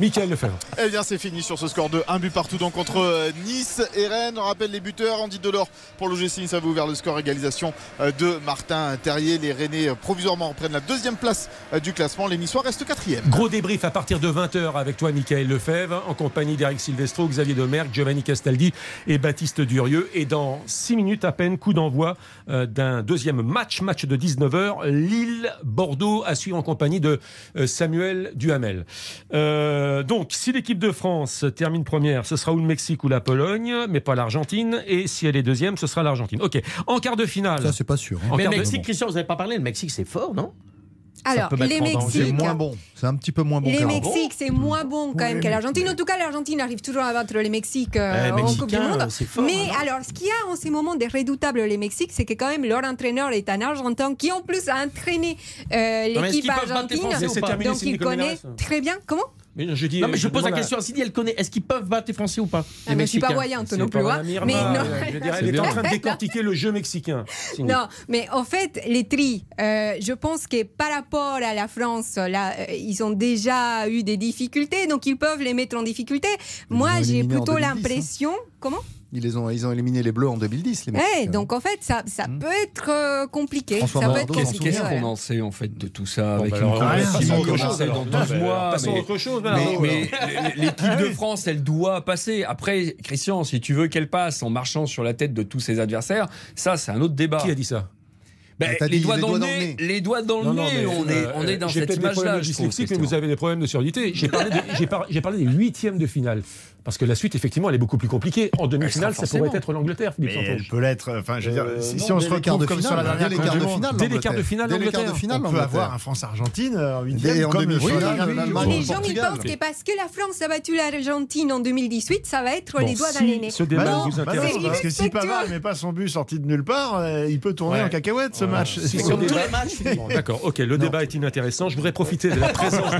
Michael Lefebvre.
Eh bien, c'est fini sur ce score de 1 but partout donc contre Nice et Rennes. On rappelle les buteurs. Andy Delors pour l'OGC Nice avait ouvert le score égalisation de Martin Terrier. Les Rennais provisoirement reprennent la deuxième place du classement. Les Niçois restent quatrième.
Gros débrief à partir de 20h avec toi, Michael Lefebvre, en compagnie d'Eric Silvestro, Xavier Domergue, Giovanni Castaldi et Baptiste Durieux. Et dans 6 minutes à peine, coup d'envoi euh, d'un deuxième match, match de 19h, Lille-Bordeaux à suivre en compagnie de euh, Samuel Duhamel. Euh, donc, si l'équipe de France termine première, ce sera ou le Mexique ou la Pologne, mais pas l'Argentine. Et si elle est deuxième, ce sera l'Argentine. Ok. En quart de finale.
Ça, c'est pas sûr.
Hein. Mais le Mexique, Christian, vous n'avez pas parlé. Le Mexique, c'est fort, non?
Alors, les Mexiques. C'est
moins bon. C'est un petit peu moins bon.
Les Mexiques, c'est moins bon quand même que l'Argentine. En tout cas, l'Argentine arrive toujours à battre les Mexiques euh, en Coupe du Monde. Mais alors, ce qu'il y a en ces moments de redoutables les Mexiques, c'est que quand même leur entraîneur est un Argentin qui en plus a entraîné euh, l'équipe argentine. Donc il connaît très bien. Comment?
Mais je dis, non, mais je, pose la question à Sidi, elle connaît. Est-ce qu'ils peuvent battre les Français ou pas
ah, mais Je suis pas voyante non plus. Hein.
Mais non. Je dirais, elle est en train de décortiquer le jeu mexicain.
Non, mais en fait, les tri, euh, je pense que par rapport à la France, là, euh, ils ont déjà eu des difficultés, donc ils peuvent les mettre en difficulté. Moi, j'ai plutôt hein. l'impression. Comment?
Ils, les ont, ils ont éliminé les Bleus en 2010, les
Mexicains. donc en fait, ça, ça hmm. peut être euh, compliqué.
Qu'est-ce qu'on en sait en fait de tout ça avec bah une compétition commencée dans 12 mois Mais, l'équipe de France, elle doit passer. Après, Christian, si tu veux qu'elle passe en marchant sur la tête de tous ses adversaires, ça, c'est un autre débat.
Qui a dit ça?
Ben, les, doigts dans le nez, les doigts dans le nez, on, est, on est dans cette image-là.
mais vous avez des problèmes de surdité. J'ai parlé, parlé des huitièmes de finale. Parce que la suite, effectivement, elle est beaucoup plus compliquée. En demi-finale, ça pourrait être l'Angleterre, Philippe
Mais Elle peut l'être. Enfin, je veux dire, euh, si, on se retrouve comme sur la dernière
dès les quarts de finale,
dès les quarts de finale,
dès les quarts de finale, on peut avoir un France-Argentine en huitième comme
Les gens, ils pensent que parce que la France a battu l'Argentine en 2018, ça va être les doigts dans les nez.
Ce débat vous intéresse
Parce que si Pavard met pas son but sorti de nulle part, euh, il peut tourner en cacahuète ce match.
C'est comme tous les matchs.
D'accord. Ok, le débat est inintéressant. Je voudrais profiter de la présence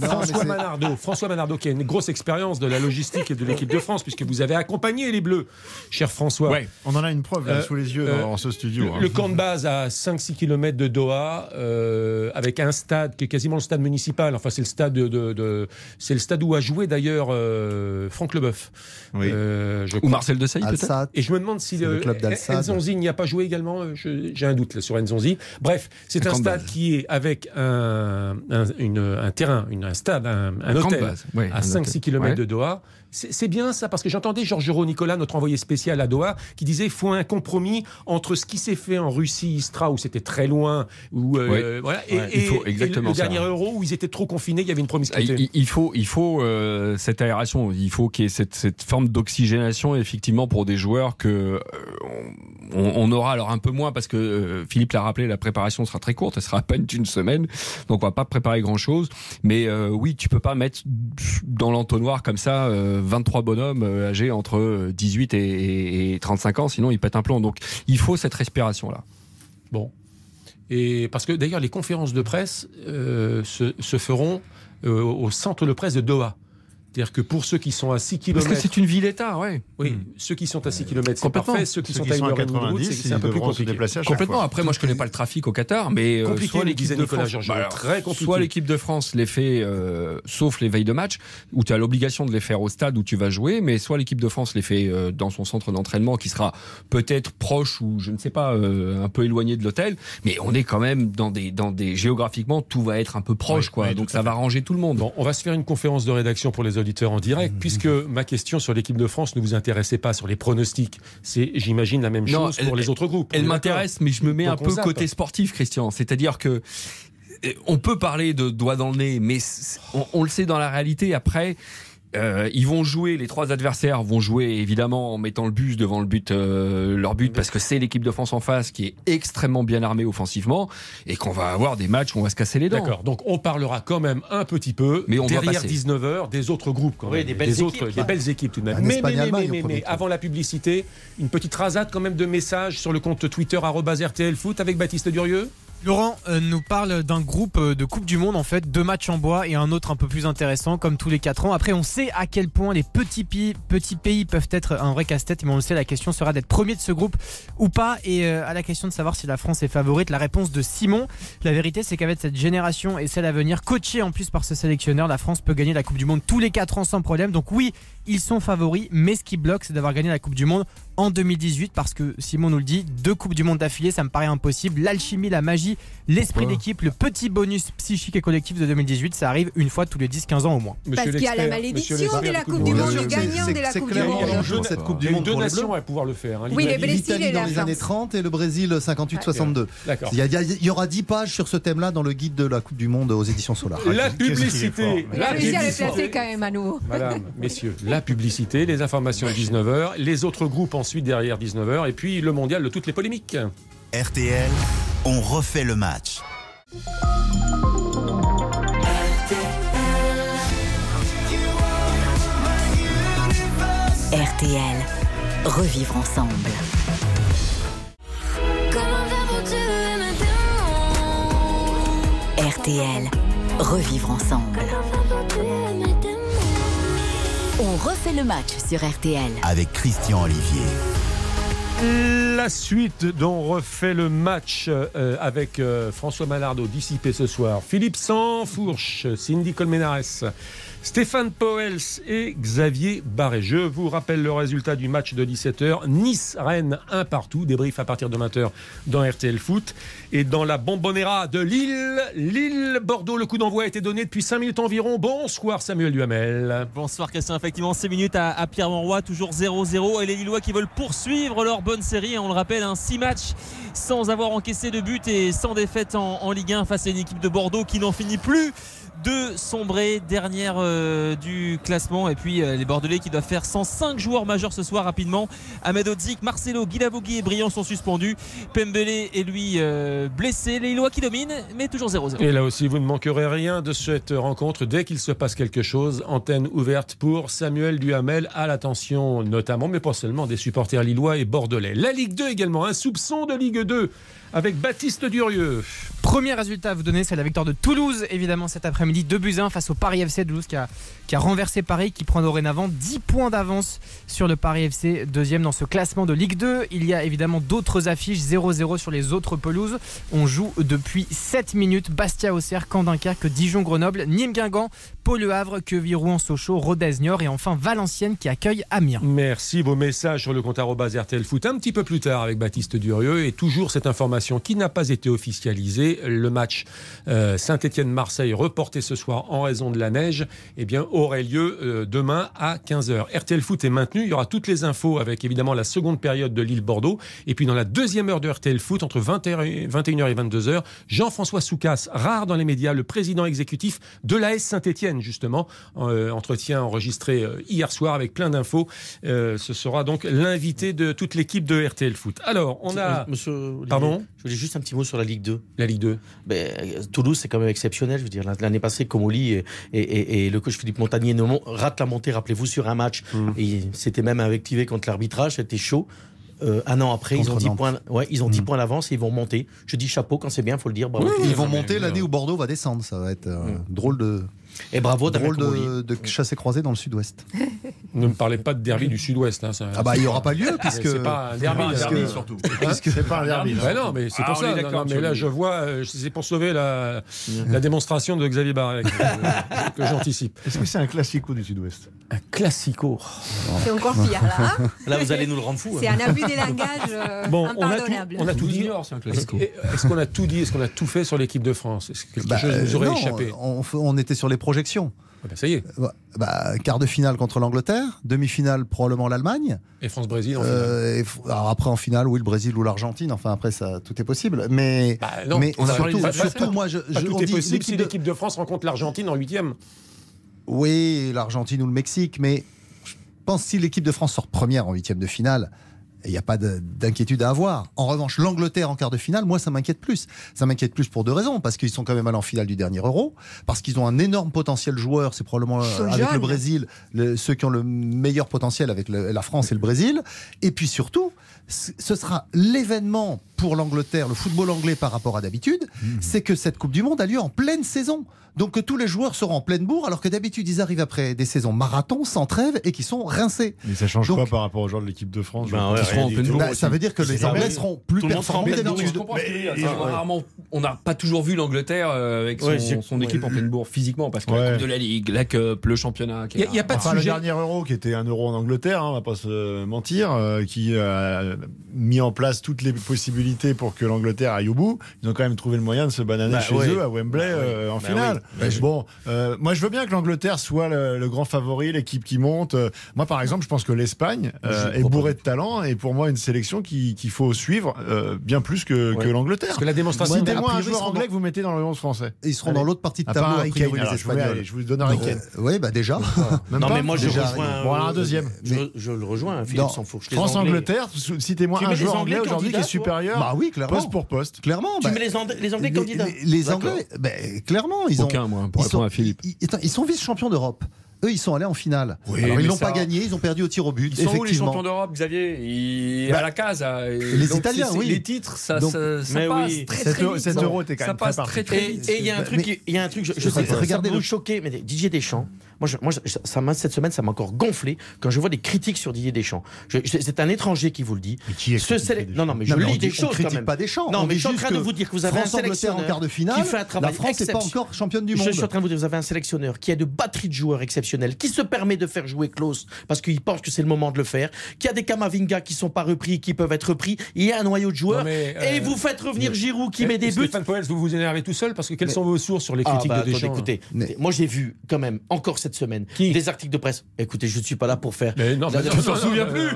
de François Manardo. François Manardo, qui a une grosse expérience de la logistique de l'équipe de France puisque vous avez accompagné les Bleus, cher François.
Ouais, on en a une preuve euh, sous les yeux dans, euh, ce studio.
Le, hein. camp de base à 5-6 km de Doha, euh, avec un stade qui est quasiment le stade municipal. Enfin, c'est le stade de, c'est le stade où a joué d'ailleurs Franck Leboeuf.
Oui. Je Ou Marcel de peut-être.
Et je me demande si le, club Enzonzi n'y a pas joué également. J'ai un doute là, sur Enzonzi. Bref, c'est un stade qui est avec un, un, terrain, une, un stade, un, hôtel à 5-6 km de Doha. C'est bien ça, parce que j'entendais Georges Nicolas, notre envoyé spécial à Doha, qui disait qu'il faut un compromis entre ce qui s'est fait en Russie, Istra, où c'était très loin, où, euh, voilà, et, le dernier euro, où ils étaient trop confinés, il y avait une promiscuité.
Il, il faut, il faut euh, cette aération, il faut qu'il y ait cette, cette forme d'oxygénation, effectivement, pour des joueurs que euh, on, aura alors un peu moins, parce que Philippe l'a rappelé, la préparation sera très courte, elle sera à peine d'une semaine, donc on va pas préparer grand-chose. Mais oui, tu peux pas mettre dans l'entonnoir comme ça 23 bonhommes euh, âgés entre 18 et, 35 ans, sinon ils pètent un plomb. Donc il faut cette respiration-là.
Bon. Et parce que d'ailleurs, les conférences de presse euh, se, feront euh, au centre de presse de Doha. C'est-à-dire que pour ceux qui sont à 6 km.
Parce que c'est une ville-État, ouais.
Oui, hmm. ceux qui sont à 6 km, c'est parfait. Ceux qui sont à 90, c'est un peu plus compliqué.
Complètement. Après, moi, je connais pas le trafic au Qatar, mais
euh, soit l'équipe de France, bah,
très compliqué. Soit l'équipe de France les fait, euh, sauf les veilles de match, où tu as l'obligation de les faire au stade où tu vas jouer, mais soit l'équipe de France les fait euh, dans son centre d'entraînement, qui sera peut-être proche ou je ne sais pas, un peu éloigné de l'hôtel, mais on est quand même dans des, dans des géographiquement, tout va être un peu proche, quoi. Donc ça va ranger tout le monde.
Bon, on va se faire une conférence de rédaction pour les auditeurs en direct puisque ma question sur l'équipe de France ne vous intéressait pas sur les pronostics, c'est, j'imagine, la même chose pour les autres groupes.
Elle m'intéresse, mais je me mets un peu côté sportif, Christian. C'est-à-dire que euh, on peut parler de doigt dans le nez, mais on le sait dans la réalité. Après, euh, ils vont jouer, les trois adversaires vont jouer évidemment en mettant le bus devant le but, euh, leur but, parce que c'est l'équipe de France en face qui est extrêmement bien armée offensivement et qu'on va avoir des matchs où on va se casser les dents.
D'accord, donc on parlera quand même un petit peu mais on derrière 19h des autres groupes quand même.
des belles,
autres,
équipes, des
belles équipes tout de même. Mais, mais, mais, mais, avant la publicité, une petite rasade quand même de messages sur le compte Twitter RTL Foot avec Baptiste Durieux.
Laurent euh, nous parle d'un groupe euh, de Coupe du Monde en fait, deux matchs en bois et un autre un peu plus intéressant comme tous les 4 ans. Après on sait à quel point les petits, pays, petits pays peuvent être un vrai casse-tête mais on le sait la question sera d'être premier de ce groupe ou pas. Et euh, à la question de savoir si la France est favorite la réponse de Simon. La vérité c'est qu'avec cette génération et celle à venir coachée en plus par ce sélectionneur la France peut gagner la Coupe du Monde tous les 4 ans sans problème. Donc oui ils sont favoris mais ce qui bloque c'est d'avoir gagné la Coupe du Monde en 2018 parce que Simon nous le dit, deux Coupes du Monde d'affilée, ça me paraît impossible. L'alchimie, la magie, l'esprit d'équipe, le petit bonus psychique et collectif de 2018, ça arrive une fois tous les 10-15 ans au moins.
parce qu'il y a la malédiction de la Coupe du Monde, le gagnant de la Coupe du Monde.
cette Coupe du Monde. deux nations à pouvoir le faire. Hein.
Oui, les Brésil
dans les années 30 et le Brésil 58-62. Il y aura 10 pages sur ce thème-là dans le guide de la Coupe du Monde aux éditions Solar.
La publicité.
La placé quand même à nous.
Madame, messieurs, la publicité, les informations à 19h, les autres groupes ensuite derrière 19h, et puis le mondial de toutes les polémiques.
RTL, on refait le match.
RTL, revivre ensemble. RTL, revivre ensemble. On refait le match sur RTL.
Avec Christian Olivier.
La suite dont refait le match euh, avec euh, François Malardo dissipé ce soir, Philippe Sansfourche, Cindy Colmenares, Stéphane Poels et Xavier Barré. Je vous rappelle le résultat du match de 17h. Nice-Rennes, un partout. Débrief à partir de 20h dans RTL Foot. Et dans la Bombonera de Lille, Lille-Bordeaux, le coup d'envoi a été donné depuis 5 minutes environ. Bonsoir Samuel Duhamel.
Bonsoir Christian. Effectivement, 6 minutes à, Pierre-Monroy, toujours 0-0. Et les Lillois qui veulent poursuivre leur bonne série. On le rappelle, un 6 matchs sans avoir encaissé de but et sans défaite en Ligue 1 face à une équipe de Bordeaux qui n'en finit plus de sombrer dernière euh, du classement. Et puis euh, les Bordelais qui doivent faire 105 joueurs majeurs ce soir rapidement. Ahmed Odzik, Marcelo, Guilavogui et Briand sont suspendus. Pembele est lui euh, blessé. Les Lois qui dominent mais toujours 0-0
et là aussi vous ne manquerez rien de cette rencontre. Dès qu'il se passe quelque chose antenne ouverte pour Samuel Duhamel à l'attention notamment mais pas seulement des supporters lillois et bordelais. La Ligue 2 également un soupçon de Ligue 2 avec Baptiste Durieux.
Premier résultat à vous donner, c'est la victoire de Toulouse, évidemment, cet après-midi. 2 buts 1 face au Paris FC. Toulouse qui a, renversé Paris, qui prend dorénavant 10 points d'avance sur le Paris FC, deuxième dans ce classement de Ligue 2. Il y a évidemment d'autres affiches, 0-0 sur les autres pelouses. On joue depuis 7 minutes. Bastia-Auxerre, Caen-Dunkerque, Dijon-Grenoble, Nîmes-Guingamp, Pau-Le Havre, Queville-Rouen-Sochaux, Rodez-Niort et enfin Valenciennes qui accueille Amiens.
Merci. Vos messages sur le compte RTL Foot un petit peu plus tard avec Baptiste Durieux et toujours cette information qui n'a pas été officialisée. Le match euh, Saint-Étienne-Marseille reporté ce soir en raison de la neige eh bien, aurait lieu euh, demain à 15h. RTL Foot est maintenu. Il y aura toutes les infos avec évidemment la seconde période de Lille-Bordeaux. Et puis dans la deuxième heure de RTL Foot, entre 21h et 22h, Jean-François Soucas, rare dans les médias, le président exécutif de l'AS Saint-Étienne, justement. Euh, entretien enregistré hier soir avec plein d'infos. ce sera donc l'invité de toute l'équipe de RTL Foot. Alors, on a.
Monsieur
Pardon
Je voulais juste un petit mot sur la Ligue 2.
La Ligue 2.
Ben, Toulouse, c'est quand même exceptionnel. Je veux dire, l'année passée, Comoli et, et, et, le coach Philippe Montagnier rate la montée, rappelez-vous, sur un match. Mm. Et c'était même invectivé contre l'arbitrage, c'était chaud. Euh, un an après, ils ont 10 points, ouais, ils ont 10 mm. points d'avance et ils vont monter. Je dis chapeau quand c'est bien, faut le dire.
ils vont monter l'année où Bordeaux va descendre. Ça va être euh, mm. drôle de.
Et bravo
Drôle de, de chasser croisé dans le sud-ouest.
ne me parlez pas de derby du sud-ouest. Hein,
ah bah il n'y aura pas lieu puisque.
C'est pas un derby,
derby surtout. C'est pas un derby.
non, mais c'est pour ah, ça. Non, mais là, je vois, euh, c'est pour sauver la, la démonstration de Xavier Barret que, j'anticipe.
Est-ce que c'est un classico du sud-ouest?
Un classico.
C'est encore pire là. Hein.
là, vous allez nous le rendre fou.
C'est hein. un abus des langages euh, bon, on a tout,
on a tout dit. Est-ce qu'on a tout dit? Est-ce qu'on a tout fait sur l'équipe de France? Est-ce que quelque bah, chose nous aurait
non,
échappé?
on était sur les projections.
Ah bah, ça y est.
Bah, quart de finale contre l'Angleterre, demi-finale probablement l'Allemagne.
Et France-Brésil en euh,
alors après en finale, oui, le Brésil ou l'Argentine. Enfin après ça, tout est possible. Mais,
bah, non,
mais surtout, surtout moi, je,
je tout est possible si l'équipe de France rencontre l'Argentine en huitième.
Oui, l'Argentine ou le Mexique, mais je pense si l'équipe de France sort première en huitième de finale, il n'y a pas d'inquiétude à avoir. En revanche, l'Angleterre en quart de finale, moi, ça m'inquiète plus. Ça m'inquiète plus pour deux raisons. Parce qu'ils sont quand même allés en finale du dernier Euro. Parce qu'ils ont un énorme potentiel joueur. C'est probablement avec le Brésil, ceux qui ont le meilleur potentiel avec la France et le Brésil. Et puis surtout, ce sera l'événement pour l'Angleterre, le football anglais par rapport à d'habitude, mmh. c'est que cette Coupe du Monde a lieu en pleine saison. Donc que tous les joueurs seront en pleine bourre, alors que d'habitude ils arrivent après des saisons marathon, sans trêve, et qui sont rincés.
Mais ça change quoi par rapport aux joueurs de l'équipe de France
bah bah, Ça veut dire que les Anglais seront plus performants d'habitude.
On n'a pas toujours vu l'Angleterre euh, avec son, équipe en pleine bourre physiquement, parce que la Coupe de la Ligue, la Cup, le championnat.
Il n'y a, pas de sujet. Le dernier Euro qui était un euro en Angleterre, hein, on va pas se mentir, euh, qui a mis en place toutes les possibilités pour que l'Angleterre aille au bout. Ils ont quand même trouvé le moyen de se bananer bah chez eux à Wembley bah euh, en finale. Bah, bon, euh, moi je veux bien que l'Angleterre soit le, grand favori, l'équipe qui monte. Euh, moi par exemple, je pense que l'Espagne euh, est bourrée de talent et pour moi une sélection qu'il faut suivre bien plus que, que l'Angleterre. Parce
que la démonstration.
Citez-moi un joueur anglais que vous mettez dans le 11 français.
ils seront dans l'autre partie de tableau.
Les Espagnols. Je, vous donne un.
Oui, bah déjà.
non mais moi je rejoins.
Bon, un deuxième.
Je le rejoins. Philippe s'en fout.
France-Angleterre. Citez-moi un joueur anglais aujourd'hui qui est supérieur.
Bah oui, clairement.
Poste pour poste.
Clairement.
Tu mets les Anglais candidats.
Les Anglais, clairement, ils ont.
Aucun, moi, pour répondre à Philippe.
Ils, sont vice-champions d'Europe. Eux, ils sont allés en finale.
Oui,
Alors, ils l'ont pas gagné, ils ont perdu au tir au but.
Ils sont où les champions d'Europe, Xavier? Bah, À la case.
Les Italiens, oui.
Les titres, ça, ça, passe très très vite.
Cet euro était quand même
ça passe très très vite.
Et il y a un truc, il y a un truc, je, sais, ça, ça peut choquer, mais Didier Deschamps, Moi, moi ça cette semaine, ça m'a encore gonflé quand je vois des critiques sur Didier Deschamps. c'est un étranger qui vous le dit.
Mais qui est
Ce Non, non, mais je lis des choses
on critique pas Deschamps.
Non, mais je suis en train de vous dire que vous avez un sélectionneur
en quart de finale,
qui fait un travail
La France n'est pas encore championne du monde.
Je suis en train de vous dire, vous avez un sélectionneur qui a de batteries de joueurs exceptionnels, qui se permet de faire jouer Klaus parce qu'il pense que c'est le moment de le faire, qui a des Kamavinga qui sont pas repris, qui peuvent être repris. Il y a un noyau de joueurs. et euh, vous faites revenir Giroud qui met des buts.
Stéphane vous vous énervez tout seul parce que quelles sont vos sources sur les critiques ah, bah, de Deschamps
Écoutez, moi j'ai vu quand même encore cette semaine des articles de presse. Écoutez, je ne suis pas là pour faire.
Mais non, mais je ne souviens plus.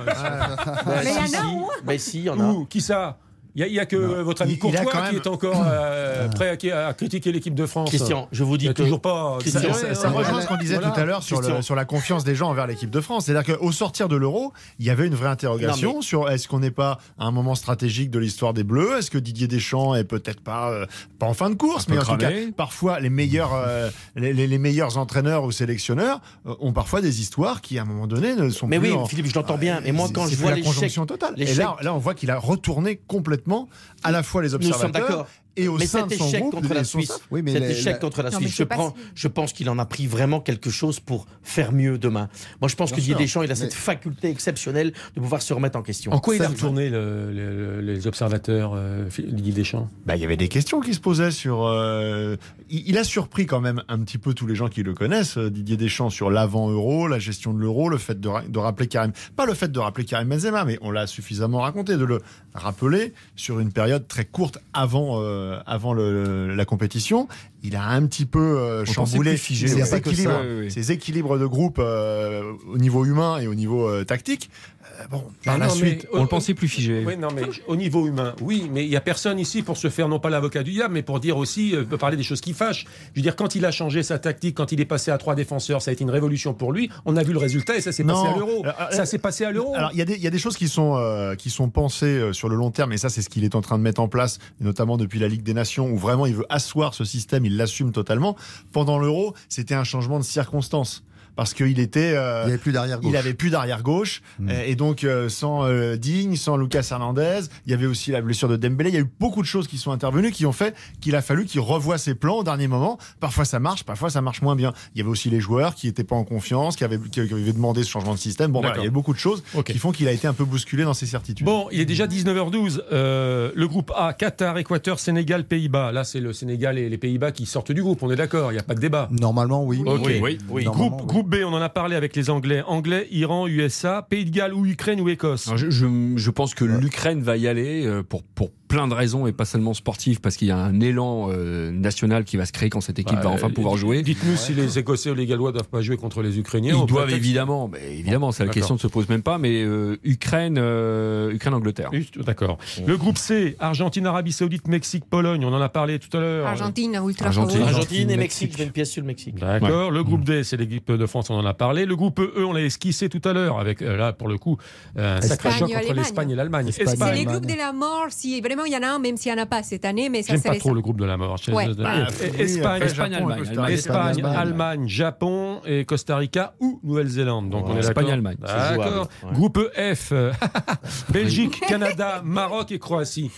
Mais il y en a
Mais si, il y en a.
Qui ça? Il n'y a, que votre ami Courtois qui est encore euh, prêt à, critiquer l'équipe de France.
Christian, je vous dis que
toujours pas.
Ça, rejoint ce qu'on disait tout à l'heure sur, sur, la confiance des gens envers l'équipe de France. C'est-à-dire qu'au sortir de l'Euro, il y avait une vraie interrogation sur est-ce qu'on n'est pas à un moment stratégique de l'histoire des Bleus? Est-ce que Didier Deschamps est peut-être pas euh, pas en fin de course, mais en tout cas parfois les meilleurs euh, les, meilleurs entraîneurs ou sélectionneurs ont parfois des histoires qui à un moment donné ne sont
mais
plus.
Mais oui, Philippe, je l'entends bien. Mais moi, quand je vois
la conjonction totale, et là, là, on voit qu'il a retourné complètement à la fois les observateurs et au
mais
sein
cet échec contre la Suisse, oui, mais cet échec contre la Suisse, je, prends, je pense qu'il en a pris vraiment quelque chose pour faire mieux demain. Moi, je pense que Didier Deschamps, il a cette faculté exceptionnelle de pouvoir se remettre en question.
En quoi il a retourné les observateurs, euh, Didier Deschamps?
Bah, Il y avait des questions qui se posaient sur. Euh, il, a surpris quand même un petit peu tous les gens qui le connaissent, euh, Didier Deschamps, sur l'avant-euro, la gestion de l'euro, le fait de, de, rappeler Karim. Pas le fait de rappeler Karim Benzema, mais on l'a suffisamment raconté, de le rappeler sur une période très courte avant. Euh, avant la compétition. Il a un petit peu euh, chamboulé ses, équilibres, de groupe euh, au niveau humain et au niveau tactique. bon, par la suite,
on le pensait plus figé.
Oui, non, mais au niveau humain, oui, mais il n'y a personne ici pour se faire non pas l'avocat du diable, mais pour dire aussi, parler des choses qui fâchent. Je veux dire, quand il a changé sa tactique, quand il est passé à trois défenseurs, ça a été une révolution pour lui. On a vu le résultat et ça s'est passé à l'euro. Ça s'est passé à l'euro.
Alors, il y, y, a des choses qui sont, qui sont pensées sur le long terme, et ça, c'est ce qu'il est en train de mettre en place, notamment depuis la Ligue des Nations, où vraiment il veut asseoir ce système, il l'assume totalement. Pendant l'Euro, c'était un changement de circonstances parce qu'il était.
Euh, il avait plus d'arrière gauche.
Il avait plus d'arrière gauche hmm. et donc euh, sans euh, Digne, sans Lucas Hernandez, il y avait aussi la blessure de Dembélé. Il y a eu beaucoup de choses qui sont intervenues qui ont fait qu'il a fallu qu'il revoie ses plans au dernier moment. Parfois ça marche, parfois ça marche moins bien. Il y avait aussi les joueurs qui n'étaient pas en confiance, qui avaient, qui avaient demandé ce changement de système. Bon, voilà, il y a beaucoup de choses qui font qu'il a été un peu bousculé dans ses certitudes.
Bon, il est déjà 19h12. le groupe A, Qatar, Équateur, Sénégal, Pays-Bas. Là, c'est le Sénégal et les Pays-Bas qui sortent du groupe. On est d'accord. Il n'y a pas de débat.
Normalement, oui.
Oui, oui. Groupe, groupe B, on en a parlé avec les Anglais. Anglais, Iran, USA, Pays de Galles ou Ukraine ou Écosse?
Je, je, pense que l'Ukraine va y aller euh, pour, pour plein de raisons et pas seulement sportives parce qu'il y a un élan euh, national qui va se créer quand cette équipe va bah, enfin pouvoir jouer.
Dites-nous si les Écossais ou les Gallois doivent pas jouer contre les Ukrainiens.
Ils doivent évidemment, mais évidemment, c'est la question ne se pose même pas, mais euh, Ukraine, Ukraine, Angleterre.
D'accord. Le groupe C, Argentine, Arabie Saoudite, Mexique, Pologne. On en a parlé tout à l'heure.
Argentine, ultra
Argentine, Argentine et Mexique. Je une pièce sur le Mexique.
D'accord. Le groupe D, c'est l'équipe de France. On en a parlé. Le groupe E, on l'a esquissé tout à l'heure avec euh, là pour le coup un sacré choc entre l'Espagne et l'Allemagne.
C'est les groupes de la mort. Si vraiment il y en a un, même s'il n'y en a pas cette année, mais ça
J'aime pas trop le groupe de la mort.
Bah,
Espagne, Espagne, Allemagne, Japon et Costa Rica ou Nouvelle-Zélande. Donc on est
Espagne, Allemagne.
D'accord. Groupe F, Belgique, Canada, Maroc et Croatie.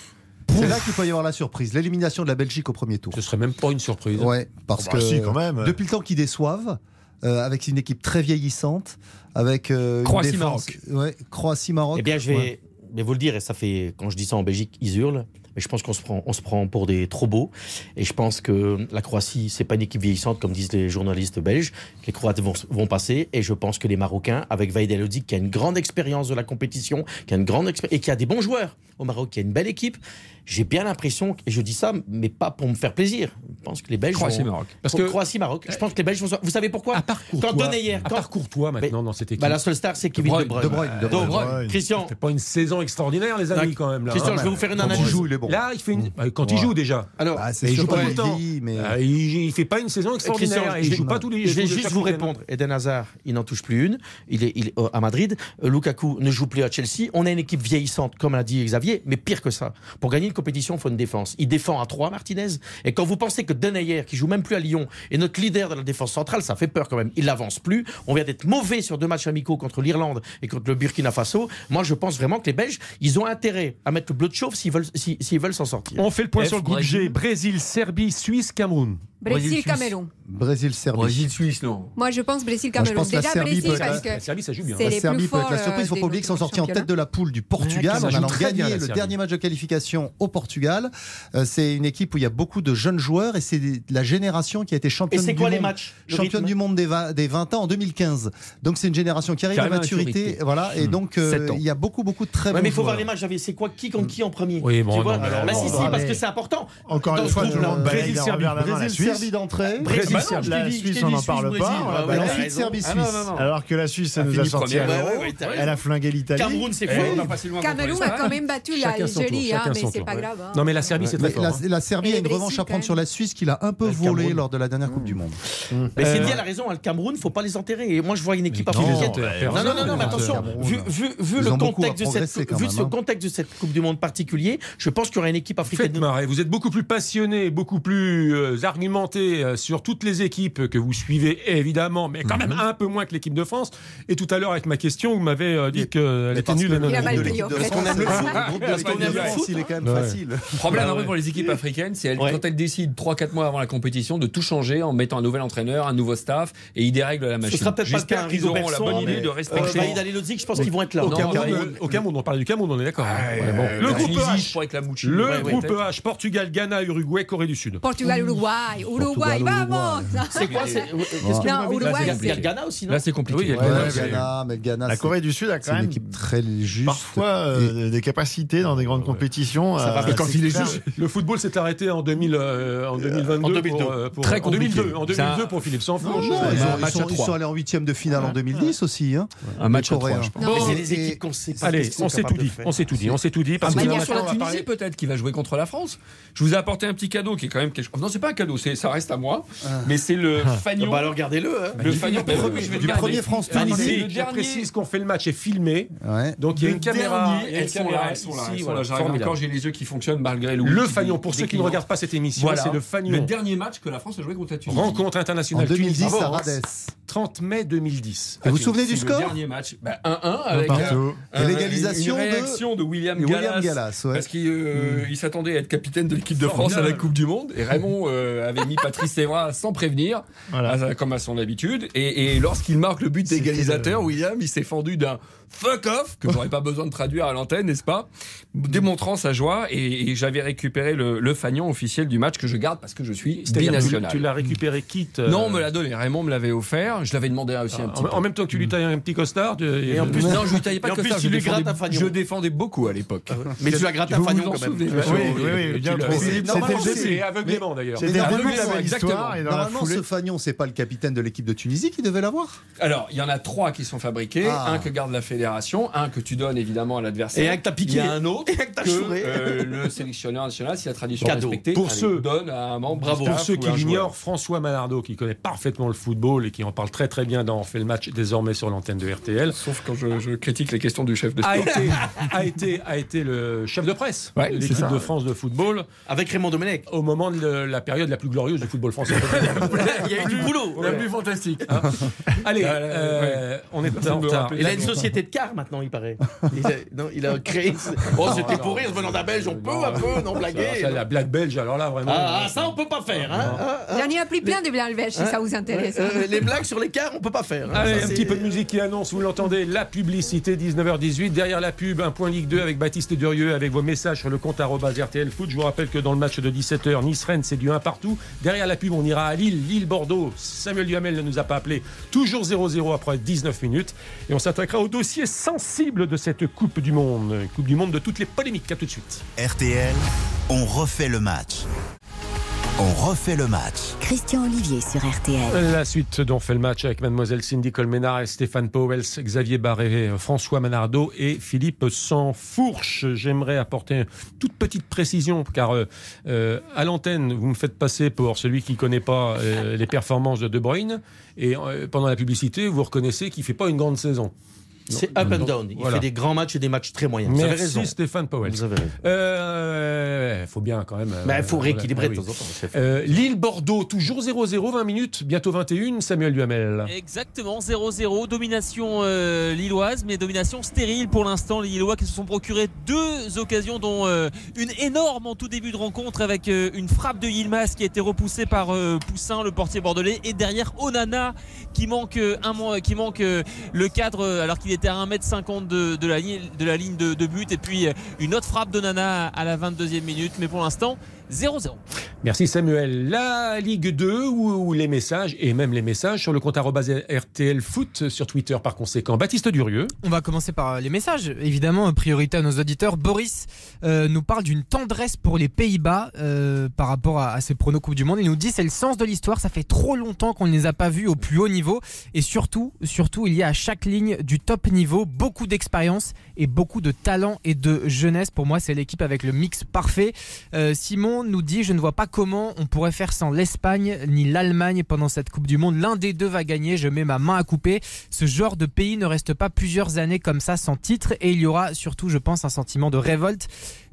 C'est là qu'il peut y avoir la surprise, l'élimination de la Belgique au premier tour.
Ce serait même pas une surprise.
Ouais, parce bah, que quand même. depuis le temps qu'ils déçoivent, euh, avec une équipe très vieillissante, avec
euh, Croatie-Maroc.
Ouais, Croatie-Maroc.
Eh bien, je vais, mais vous le dire, et ça fait, quand je dis ça en Belgique, ils hurlent. Mais je pense qu'on se prend, on se prend pour des trop beaux. Et je pense que la Croatie, c'est pas une équipe vieillissante comme disent les journalistes belges. Les Croates vont, vont passer. Et je pense que les Marocains, avec Vaïd qui a une grande expérience de la compétition, qui a une grande et qui a des bons joueurs au Maroc, qui a une belle équipe, j'ai bien l'impression, et je dis ça, mais pas pour me faire plaisir. Je pense que les Belges.
Croatie-Maroc.
Parce que Croatie-Maroc. Je pense que les Belges vont. Vous savez pourquoi
À part Courtois. Quand hier, à part Courtois maintenant dans cette équipe.
Bah, la seule star, c'est Kevin De Bruyne. De
Bruyne. De Bruyne.
Christian.
C'est pas une saison extraordinaire, les amis, quand même. Là.
Christian, je vais vous faire une analyse.
il joue, il est bon.
Là, il fait une. Bah, quand il joue déjà.
Alors, bah, il joue pas tout le temps. Mais...
Ah, il, fait pas une saison extraordinaire. il joue pas tous les.
Je vais juste vous répondre. Eden Hazard, il n'en touche plus une. Il est, il à Madrid. Lukaku ne joue plus à Chelsea. On a une équipe vieillissante, comme l'a dit Xavier, mais pire que ça. Pour gagner une compétition, il faut une défense. Il défend à 3, Martinez. Et quand vous pensez que Denayer, qui joue même plus à Lyon, est notre leader de la défense centrale, ça fait peur quand même. Il n'avance plus. On vient d'être mauvais sur deux matchs amicaux contre l'Irlande et contre le Burkina Faso. Moi, je pense vraiment que les Belges, ils ont intérêt à mettre le bleu de chauffe s'ils veulent s'ils veulent s'en sortir.
On fait le point sur le groupe G. Brésil, Serbie, Suisse, Cameroun.
Brésil-Cameroun.
Brésil-Serbie.
Brésil-Suisse, non
Moi, je pense Brésil-Cameroun.
Déjà,
la Serbie
Brésil,
parce que
la Serbie, ça joue bien.
c'est
La Serbie
plus
peut être la
forts,
surprise. Il ne faut
euh,
pas oublier qu'ils sont sortis en tête de la poule du Portugal en allant gagner le dernier match de qualification au Portugal. Euh, C'est une équipe où il y a beaucoup de jeunes joueurs et c'est la génération qui a été championne
Et c'est
du
quoi les
monde.
matchs
Championne du monde des 20, des 20 ans en 2015. Donc c'est une génération qui arrive à maturité. Voilà. Et donc euh, il y a beaucoup beaucoup de très bons
mais il faut voir les matchs. C'est quoi qui contre qui en premier
Oui, bon,
Bah, si, si, parce que c'est important.
Encore une fois,
Brésil-Serbie.
Suisse.
d'entrée.
Brésil,
Bah non,
Serbie,
la
dit-
Suisse, on n'en
Suisse,
parle
Brésil.
pas.
Ouais,
Bah
ouais,
Ensuite
raison.
Serbie-Suisse.
Ah, non, non, non.
Alors que la Suisse, ça
A
nous a sorti
Ouais.
Elle a flingué l'Italie.
Cameroun, c'est
Eh,
fou.
contre
Cameroun a quand même battu
Chacun son tour,
l'Algérie, hein,
chacun
mais
son
c'est
tour.
pas grave. hein.
Non, mais la Serbie, c'est très
la,
fort. hein.
la Serbie a une revanche à prendre sur la Suisse qu'il a un peu volé lors de la dernière Coupe du Monde.
Mais
Euh,
Cindy a la raison, le Cameroun, faut pas les enterrer. Et moi, je vois une équipe africaine. Non, non, non, mais attention,
Cameroun.
vu, le contexte de cette, vu ce contexte de cette Coupe du Monde particulier, je pense qu'il y aura une équipe africaine.
Vous êtes beaucoup plus passionné, beaucoup plus euh, argumenté euh, sur toutes les équipes que vous suivez, évidemment, mais quand même un peu moins que l'équipe de France. Et tout à l'heure, avec ma question, vous m'avez euh, dit qu'elle était
parce
nulle.
Parce qu'on aime le foot. Parce qu'on aime le
France,
foot.
il est quand même facile.
Problème un pour les équipes africaines, c'est quand elles décident 3-4 mois avant la compétition de tout changer en mettant un nouvel entraîneur, un nouveau staff et ils dérèglent la
Ce
machine.
sera peut-être pas le cas. Rigo
auront la bonne idée de
euh,
respecter.
Je pense qu'ils vont être là.
Au Cameroun,
Cameroun.
euh, au Cameroun, on parle du Cameroun, on est d'accord.
Ouais,
Ouais, bon.
euh,
Le groupe. H, Portugal, Ghana, Uruguay, Corée du Sud.
Portugal, Uruguay. Uruguay.
Ah,
vamos
C'est quoi Il y a- Il y a
c'est-
le Ghana aussi, non?
Là, c'est compliqué.
Oui, il y a le
Ouais,
Ghana, c'est-
Ghana, mais le Ghana,
La Corée du Sud a
c'est
quand
une
même
équipe très juste.
parfois euh, des capacités dans des grandes compétitions.
Ça va
euh, quand il est juste.
Le football s'est arrêté en, 2000, euh, en 2022.
en 2002.
Pour, euh, pour-
Très
en 2002,
compliqué.
en
C'est
2002
un-
pour Philippe Ouais.
ils,
à
sont, ils
trois.
sont allés en huitième de finale en 2010 aussi. Hein,
Un match à trois, je pense.
Mais
Bon,
c'est les
et-
équipes qu'on sait pas.
Allez, on s'est tout dit, on s'est tout dit, on s'est tout dit. Parce que
sur la Tunisie peut-être qui va jouer contre la France. Je vous ai apporté un petit cadeau qui est quand même quelque chose. Non, c'est pas un cadeau, c'est ça reste à moi. Mais c'est le fagnon.
Bah alors regardez-le. hein.
le fagnon.
du premier-
je vais le
du
premier France
Ah,
Tunisie.
c'est le dernier.
précise qu'on fait le match est filmé.
Ouais.
Donc il y a
Le
une caméra.
dernier,
il y a une
elles sont là, elles sont là,
ici,
elles sont là. J'arrive encore, j'ai les yeux qui fonctionnent malgré le.
Le fagnon, pour ceux qui ne regardent pas cette émission,
Voilà.
c'est le
Le
fagnon.
dernier match que la France a joué contre la Tunisie.
Rencontre
En
internationale
2010
Tunisie.
à Radès.
30 mai 2010.
Et vous vous souvenez du score
Le dernier match. Bah, 1-1 avec
Partout.
un-
Et
un-
l'égalisation
une
de-
réaction de, William Gallas.
William Gallas, ouais.
Parce qu'il euh, il s'attendait à être capitaine de l'équipe de France à la Coupe du Monde. Et Raymond euh, avait mis Patrice Evra sans prévenir,
Voilà.
à- comme à son habitude. Et, et lorsqu'il marque le but d'égalisateur, William, il s'est fendu d'un fuck off, que j'aurais pas besoin de traduire à l'antenne, n'est-ce pas? Démontrant sa joie. Et, et j'avais récupéré le, le fagnon officiel du match que je garde parce que je suis binational.
Tu l'as récupéré quitte. euh,
Non, on me l'a donné. Raymond me l'avait offert. Je l'avais demandé aussi un petit
en,
peu.
en même temps que tu lui tailles un petit costard. tu-
Et en plus,
Non, je lui taillais pas de
en plus,
costard,
tu
je
lui
défendais-
grattes un fagnon.
Je défendais beaucoup à l'époque.
Mais tu as gratté un fagnon
en
quand même.
Oui,
bien sûr.
oui, oui, bien C'était
aveuglément d'ailleurs.
C'était
Aveuglément, exactement.
Normalement, ce fagnon, c'est pas le capitaine de l'équipe de Tunisie qui devait l'avoir?
Alors, il y en a trois qui sont fabriqués.
Ah.
Un que garde la fédération, un que tu donnes évidemment à l'adversaire.
Et un que t'as piqué.
Il y a un autre
Et un que t'as
que euh, le sélectionneur national, si la tradition est respectée,
Pour
allez,
ceux-
donne à un membre
Bravo.
Pour
staff
ceux qui l'ignorent, François Manardo, qui connaît parfaitement le football et qui en parle très très bien dans On fait le match désormais sur l'antenne de RTL,
Sauf quand je, je critique les questions du chef de
a
sport.
été, a été, a été le chef de presse
Ouais,
l'équipe
ça.
de France de football
Avec Raymond Domenech.
au moment de le- la période la plus glorieuse du football français.
Il y a eu du boulot.
La plus fantastique.
Allez,
Ah,
euh, on est en retard.
Il a une société de car maintenant, il paraît. Il a, non, il a créé. Oh, c'était pour rire, venant d'un Belge, on peut un peu, non, blaguer.
Ça, la blague belge, alors là vraiment.
Ah, ah, ça, on peut pas faire. Hein, Ah, ah.
J'en ai appris plein de blagues belges si ça vous intéresse.
Euh, les blagues sur les cars, on peut pas faire. hein.
Allez,
Ça,
un petit peu de musique qui annonce, vous l'entendez, la publicité, 19h18. Derrière la pub, un point Ligue 2 avec Baptiste Durieux, avec vos messages sur le compte RTL Foot. Je vous rappelle que dans le match de 17h, Nice-Rennes, c'est du 1 partout. Derrière la pub, on ira à Lille, Lille-Bordeaux. Samuel Duhamel ne nous a pas appelé. Toujours 0-0 après 19 minutes. Et on s'attaquera au dossier sensible de cette Coupe du Monde. Coupe du Monde de toutes les polémiques. À tout de suite.
RTL, on refait le match. On refait le match.
Christian Olivier sur RTL.
La suite dont fait le match avec mademoiselle Cindy Colménard et Stéphane Powels, Xavier Barré, François Manardo et Philippe Sansfourche. J'aimerais apporter une toute petite précision car euh, euh, à l'antenne, vous me faites passer pour celui qui ne connaît pas euh, les performances de De Bruyne et euh, pendant la publicité, vous reconnaissez qu'il fait pas une grande saison.
C'est up and down. Il fait des grands matchs et des matchs très moyens.
Merci
Vous avez raison.
Stéphane Powell.
Vous avez raison.
Euh, faut bien quand même.
Il faut rééquilibrer
de
temps en temps.
Euh, Lille-Bordeaux, toujours 0-0, 20 minutes, bientôt 21. Samuel Duhamel.
Exactement, 0-0. Domination euh, lilloise, mais domination stérile pour l'instant. Les Lillois qui se sont procurés deux occasions, dont euh, une énorme en tout début de rencontre avec euh, une frappe de Yilmaz qui a été repoussée par euh, Poussin, le portier bordelais, et derrière Onana qui manque, euh, un, qui manque euh, le cadre euh, alors qu'il était à 1m50 de, de, la, ligne, de de, de but. Et puis euh, une autre frappe d'Onana à la 22e minute. Mais pour l'instant, 0-0.
Merci Samuel. La Ligue 2 ou, les messages, et même les messages sur le compte RTL Foot sur Twitter par conséquent. Baptiste Durieux.
On va commencer par les messages. Évidemment, priorité à nos auditeurs. Boris euh, nous parle d'une tendresse pour les Pays-Bas euh, par rapport à, à ses pronos Coupe du Monde. Il nous dit c'est le sens de l'histoire. Ça fait trop longtemps qu'on ne les a pas vus au plus haut niveau. Et surtout, surtout, il y a à chaque ligne du top niveau beaucoup d'expérience et beaucoup de talent et de jeunesse. Pour moi, c'est l'équipe avec le mix parfait. Euh, Simon nous dit Je ne vois pas comment on pourrait faire sans l'Espagne ni l'Allemagne pendant cette Coupe du Monde. L'un des deux va gagner. Je mets ma main à couper. Ce genre de pays ne reste pas plusieurs années comme ça sans titre. Et il y aura surtout, je pense, un sentiment de révolte.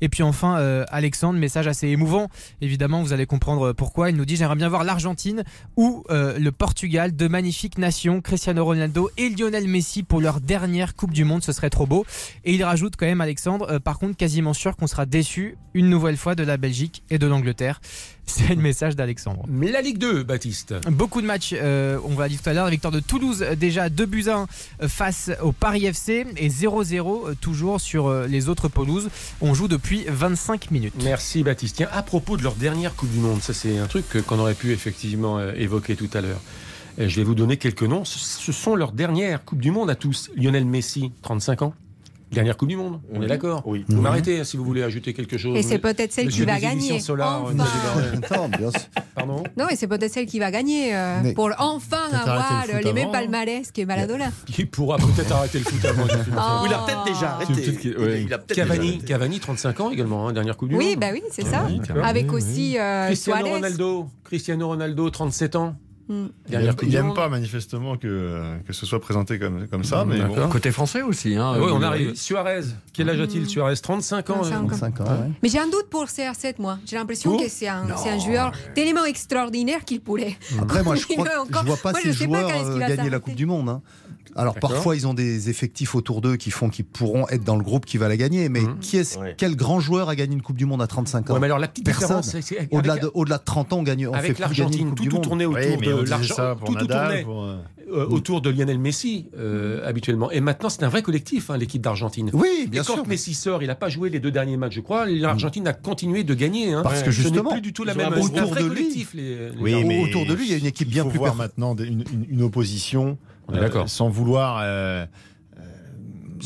Et puis enfin, euh, Alexandre, message assez émouvant. Évidemment, vous allez comprendre pourquoi. Il nous dit J'aimerais bien voir l'Argentine ou euh, le Portugal, de magnifiques nations, Cristiano Ronaldo et Lionel Messi pour leur dernière Coupe du Monde. Ce serait trop beau. Et il rajoute quand même, Alexandre, euh, par contre, quasiment sûr qu'on sera déçu une nouvelle fois de la Belgique et de l'Angleterre. C'est le message d'Alexandre.
La Ligue 2, Baptiste.
Beaucoup de matchs, euh, on va dire tout à l'heure. La victoire de Toulouse, euh, déjà 2 buts 1 euh, face au Paris FC et 0-0 euh, toujours sur les autres pelouses. On joue depuis 25 minutes.
Merci Baptiste. Tiens, à propos de leur dernière Coupe du Monde, ça c'est un truc qu'on aurait pu effectivement évoquer tout à l'heure. Je vais vous donner quelques noms. Ce- sont leurs dernières Coupes du Monde à tous. Lionel Messi, 35 ans. Dernière Coupe du Monde, on est d'accord
Oui.
Vous m'arrêtez hein, si vous voulez ajouter quelque chose.
Et c'est peut-être celle
Monsieur
qui va gagner.
Solar,
Enfin.
Pardon
Non, et c'est peut-être celle qui va gagner euh, pour enfin avoir
le
les mêmes
avant.
palmarès que Maradona.
Qui pourra peut-être arrêter le foot avant.
Oh.
Il a peut-être déjà arrêté.
peut-être qu'il- ouais.
Il a peut-être déjà
Cavani,
arrêté.
Cavani, 35 ans également, hein, dernière Coupe du
Oui,
Monde.
bah oui, c'est ça.
oui, d'accord.
Avec
Oui,
aussi euh,
Cristiano
Suarez.
Ronaldo, Cristiano Ronaldo, 37 ans.
Il
Dernière
aime,
Coupe
il
du
aime
Monde.
pas manifestement que, que ce soit présenté comme, comme ça, mais bon.
D'accord.
Côté français aussi. Hein,
Ah oui, on
Euh,
arrive. Suarez, quel âge a-t-il Suarez? 35 ans.
35 ans.
25 ans, ouais.
Mais j'ai un doute pour CR7, moi. J'ai l'impression
Oh.
que c'est un, c'est un joueur tellement extraordinaire qu'il pourrait.
Après, moi, je, je vois pas
moi,
ces
je sais pas
joueurs
quand est-ce qu'il
euh,
va
gagner la. Coupe du Monde. hein. Alors parfois ils ont des effectifs autour d'eux qui font qu'ils pourront être dans le groupe qui va la gagner. Mais
Mhm.
qui est
Ouais.
quel grand joueur a gagné une Coupe du Monde à 35 ans
Ouais, mais alors la petite
Personne. Au-delà de, au-delà de 30 ans, on gagne. On fait
avec l'Argentine, tout, tournait autour
Oui,
de l'argent, tout, tournait
pour, euh,
euh, autour de Lionel Messi euh, habituellement. Et maintenant, c'est un vrai collectif, hein, l'équipe d'Argentine.
Oui, bien
Et quand
sûr.
Messi sort, il n'a pas joué les deux derniers matchs, je crois. L'Argentine a continué de gagner. hein.
Parce que
Ce n'est
justement,
plus du tout la même.
autour de lui.
collectif. Les, les
Oui, mais
autour de lui, il y a une équipe
il
bien
faut
plus
voir maintenant une opposition.
On est
euh,
d'accord.
sans vouloir. euh,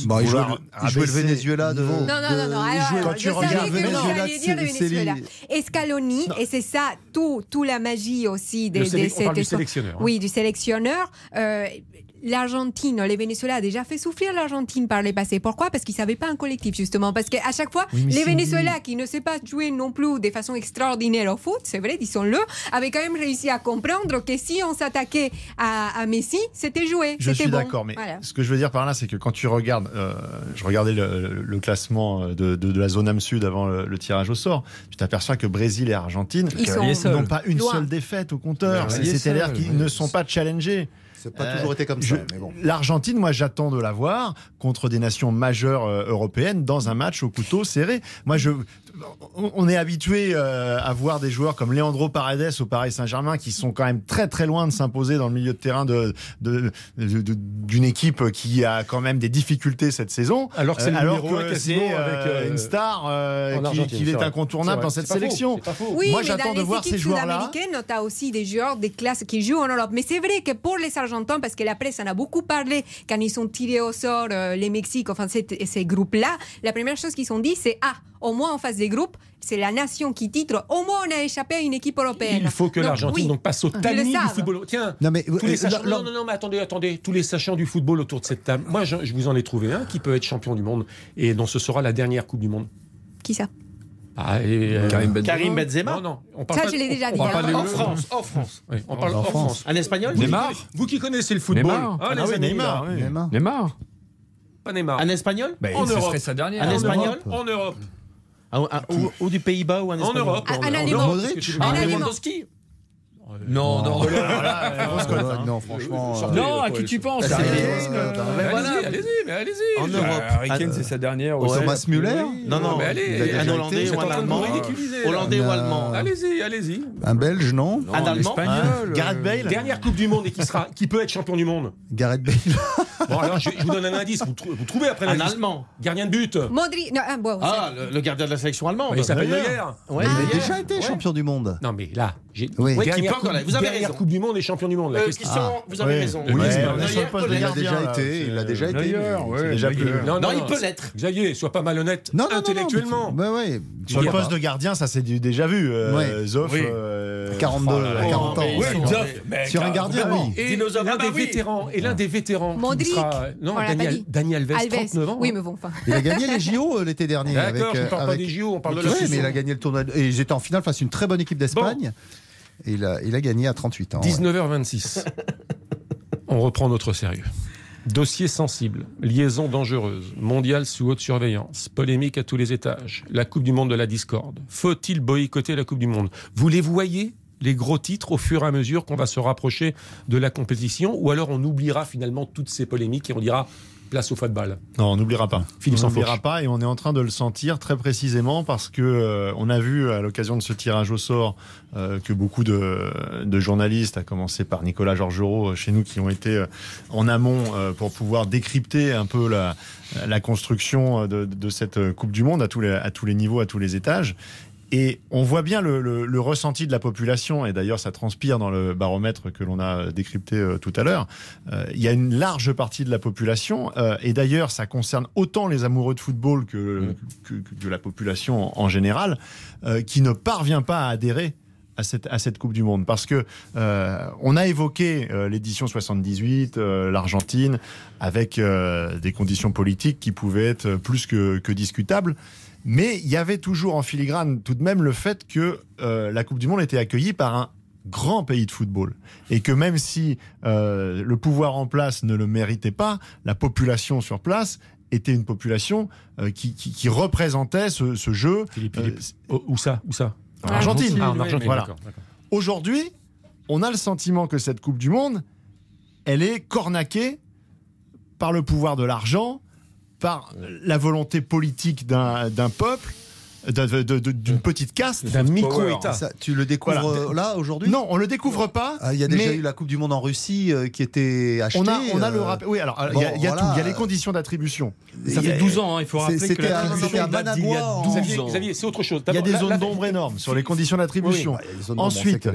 Bon, il jouait
vouloir
le- il jouait le Venezuela de.
Non, non, non, non.
il
Alors,
quand tu regardes
Venezuela,
dire le Venezuela.
les-
Scaloni, et c'est ça, tout, tout la magie aussi de,
Le
de
parle du
cette-
sélectionneur. hein.
Oui, du sélectionneur. Euh, L'Argentine, les Venezuela a déjà fait souffrir l'Argentine par les passés. Pourquoi? Parce qu'ils ne savaient pas un collectif, justement. Parce qu'à chaque fois,
Oui,
les Venezuela, qui ne savent pas jouer non plus de façon extraordinaire au foot, c'est vrai, disons-le, avaient quand même réussi à comprendre que si on s'attaquait à, à Messi, c'était joué.
Je
c'était
suis
bon.
d'accord, mais
Voilà.
ce que je veux dire par là, c'est que quand tu regardes, euh, je regardais le, le classement de, de- de la zone âme sud avant le, le tirage au sort, tu t'aperçois que Brésil et Argentine n'ont pas une
loin.
seule défaite au compteur. C'est-à-dire qu'ils ne sont pas challengés.
C'est pas
Euh,
toujours été comme
je-
ça. Mais bon.
L'Argentine, moi, j'attends de la voir contre des nations majeures euh, européennes dans un match au couteau serré. Moi, je, on est habitué euh, à voir des joueurs comme Leandro Paredes au Paris Saint-Germain qui sont quand même très très loin de s'imposer dans le milieu de terrain de, de- de- de- d'une équipe qui a quand même des difficultés cette saison.
Alors que c'est le
Euh,
numéro un
que
quasiment
c'est
avec,
euh,
euh,
une star euh, qui, est incontournable
C'est
dans cette
c'est pas faux,
sélection.
faux.
Oui,
Moi,
mais
j'attends
dans
de
les
voir
équipes
ces joueurs-là.
sud-américaines, tu as aussi des joueurs des classes qui jouent en Europe. Mais c'est vrai que pour les Argentins, parce que la presse en a beaucoup parlé quand ils sont tirés au sort, les Mexiques, enfin ces, ces groupes-là, la première chose qu'ils ont dit, c'est Ah, au moins en face des groupes, c'est la nation qui titre, au moins on a échappé à une équipe européenne.
Il faut que
Donc,
l'Argentine
oui,
passe au
ils le
tamis du football. Tiens,
Non, mais,
tous les
euh,
sachants, non, non, non, mais attendez, attendez, tous les sachants du football autour de cette table. Moi, je, je vous en ai trouvé un qui peut être champion du monde et dont ce sera la dernière Coupe du Monde.
Qui ça?
Ah, et, euh,
Karim Benzema.
Karim Benzema
Non, non, on parle
Ça,
pas-
je l'ai déjà
on
dit,
parle pas des-
En France, en France.
Oui, on parle
En
en
France.
France.
Un espagnol
Neymar
Vous qui connaissez le football.
Neymar.
Ah,
Ah oui, Neymar, oui.
Neymar.
Neymar.
Pas Neymar.
Un espagnol
bah,
En
ce
Europe.
serait sa dernière.
Un espagnol
En Europe.
Un- un- ou, ou du Pays-Bas ou un
En
espagnol
Europe. En. Europe,
Modric.
que tu veux
Ah,
Non, non.
Euh, non, franchement. euh,
Non, à qui tu penses
Bah, euh,
euh,
bah,
allez-y,
voilà.
Allez-y, mais allez-y.
En
Euh,
Europe.
Harry
Ah,
c'est sa dernière.
Thomas
aussi.
Müller
Non, non,
mais allez,
un. Hollandais ou un Allemand. Hollandais ou
Non.
Allemand
Allez-y, allez-y.
Un Belge, non
Non,
Un Allemand
espagnol.
Gareth Bale
Dernière Coupe du Monde et qui sera, qui peut être champion du monde.
Gareth Bale.
Bon alors je, je vous donne un indice, vous, trou- vous trouvez après
Un
l'indice.
Allemand
Gardien de but.
Modric. Non, ah, bon,
Ah, le, le gardien de la sélection allemande.
Il s'appelle
Neuer.
Ouais,
Il a
Neuer.
déjà été
Ouais.
champion du monde.
Non mais là, j'ai
Oui.
Ouais, qui encore là. Vous avez
dernière
raison.
Coupe du Monde et champion du monde. La
Euh,
question.
Christian, vous avez
Ouais.
raison.
Oui,
Ouais,
c'est pas-
Neuer, il a déjà
là,
été.
c'est-
Il a déjà été.
Neuer,
mais-
ouais,
c'est déjà
Neuer.
plus-
Non, il peut l'être.
Xavier, sois pas malhonnête
Non, non, non, non,
intellectuellement.
mais- ouais.
Sur le poste de gardien, ça c'est du déjà vu. Euh,
Ouais.
Zoff,
Oui.
euh,
42,
oh là là.
à 40 ans.
mais ils sont-
Sur un gardien, oui.
Et
Dinosaure,
l'un
ah bah
des
oui.
vétérans, et l'un des vétérans qui
Modric.
Sera- non,
On pas
Daniel. Daniel Alves,
Alves.
39 ans.
Oui, mais bon, enfin.
Il a gagné les JO euh, l'été dernier.
D'accord,
avec,
je ne
euh,
parle pas
avec-
des JO, on parle de la
Ouais,
saison.
mais il a gagné le tournoi. Et ils étaient en finale face à une très bonne équipe d'Espagne. Et il a, il a gagné à 38 ans. ouais.
19h26. On reprend notre sérieux. Dossier sensible, liaison dangereuse, mondiale sous haute surveillance, polémique à tous les étages, la Coupe du Monde de la discorde. Faut-il boycotter la Coupe du Monde? Vous les voyez? Les gros titres au fur et à mesure qu'on va se rapprocher de la compétition ou alors on oubliera finalement toutes ces polémiques et on dira place au football.
Non, on n'oubliera pas.
Philippe
on n'oubliera pas et on est en train de le sentir très précisément parce que euh, on a vu à l'occasion de ce tirage au sort euh, que beaucoup de, de journalistes, à commencer par Nicolas Georgerot euh, chez nous, qui ont été euh, en amont pour pouvoir décrypter un peu la, la construction de, de cette Coupe du Monde à tous les, à tous les niveaux, à tous les étages. Et on voit bien le, ressenti de la population, et d'ailleurs ça transpire dans le baromètre que l'on a décrypté euh, tout à l'heure. Euh, il y a une large partie de la population, euh, et d'ailleurs ça concerne autant les amoureux de football que, que la population en, général, qui ne parvient pas à adhérer à cette, Coupe du Monde. Parce que on a évoqué l'édition 78, euh, l'Argentine, avec des conditions politiques qui pouvaient être plus que discutables. Mais il y avait toujours en filigrane tout de même le fait que euh, la Coupe du Monde était accueillie par un grand pays de football. Et que même si euh, le pouvoir en place ne le méritait pas, la population sur place était une population euh, qui, qui- qui représentait ce, ce jeu.
Philippe, Philippe. Oh, où ça Où ça?
En Argentine.
Ah, en Argentine,
voilà. Aujourd'hui, on a le sentiment que cette Coupe du Monde, elle est cornaquée par le pouvoir de l'argent, par la volonté politique d'un peuple, d'une petite caste.
D'un micro-État.
Tu le découvres
Voilà.
euh, là aujourd'hui
Non, on le découvre pas.
Ah, Il y a déjà
mais
eu la Coupe du Monde en Russie euh, qui était achetée.
On a, on a le
euh,
rappel. Oui, alors il
bon,
y a, il y a
voilà.
tout. Il y a les conditions d'attribution.
Ça fait 12 ans, hein, il faut rappeler que
c'était à-
l'attribution date d'il y a
Managua en-
12
Xavier,
ans.
Xavier, c'est autre chose.
Il y a des zones d'ombre énormes sur les conditions d'attribution. Ensuite,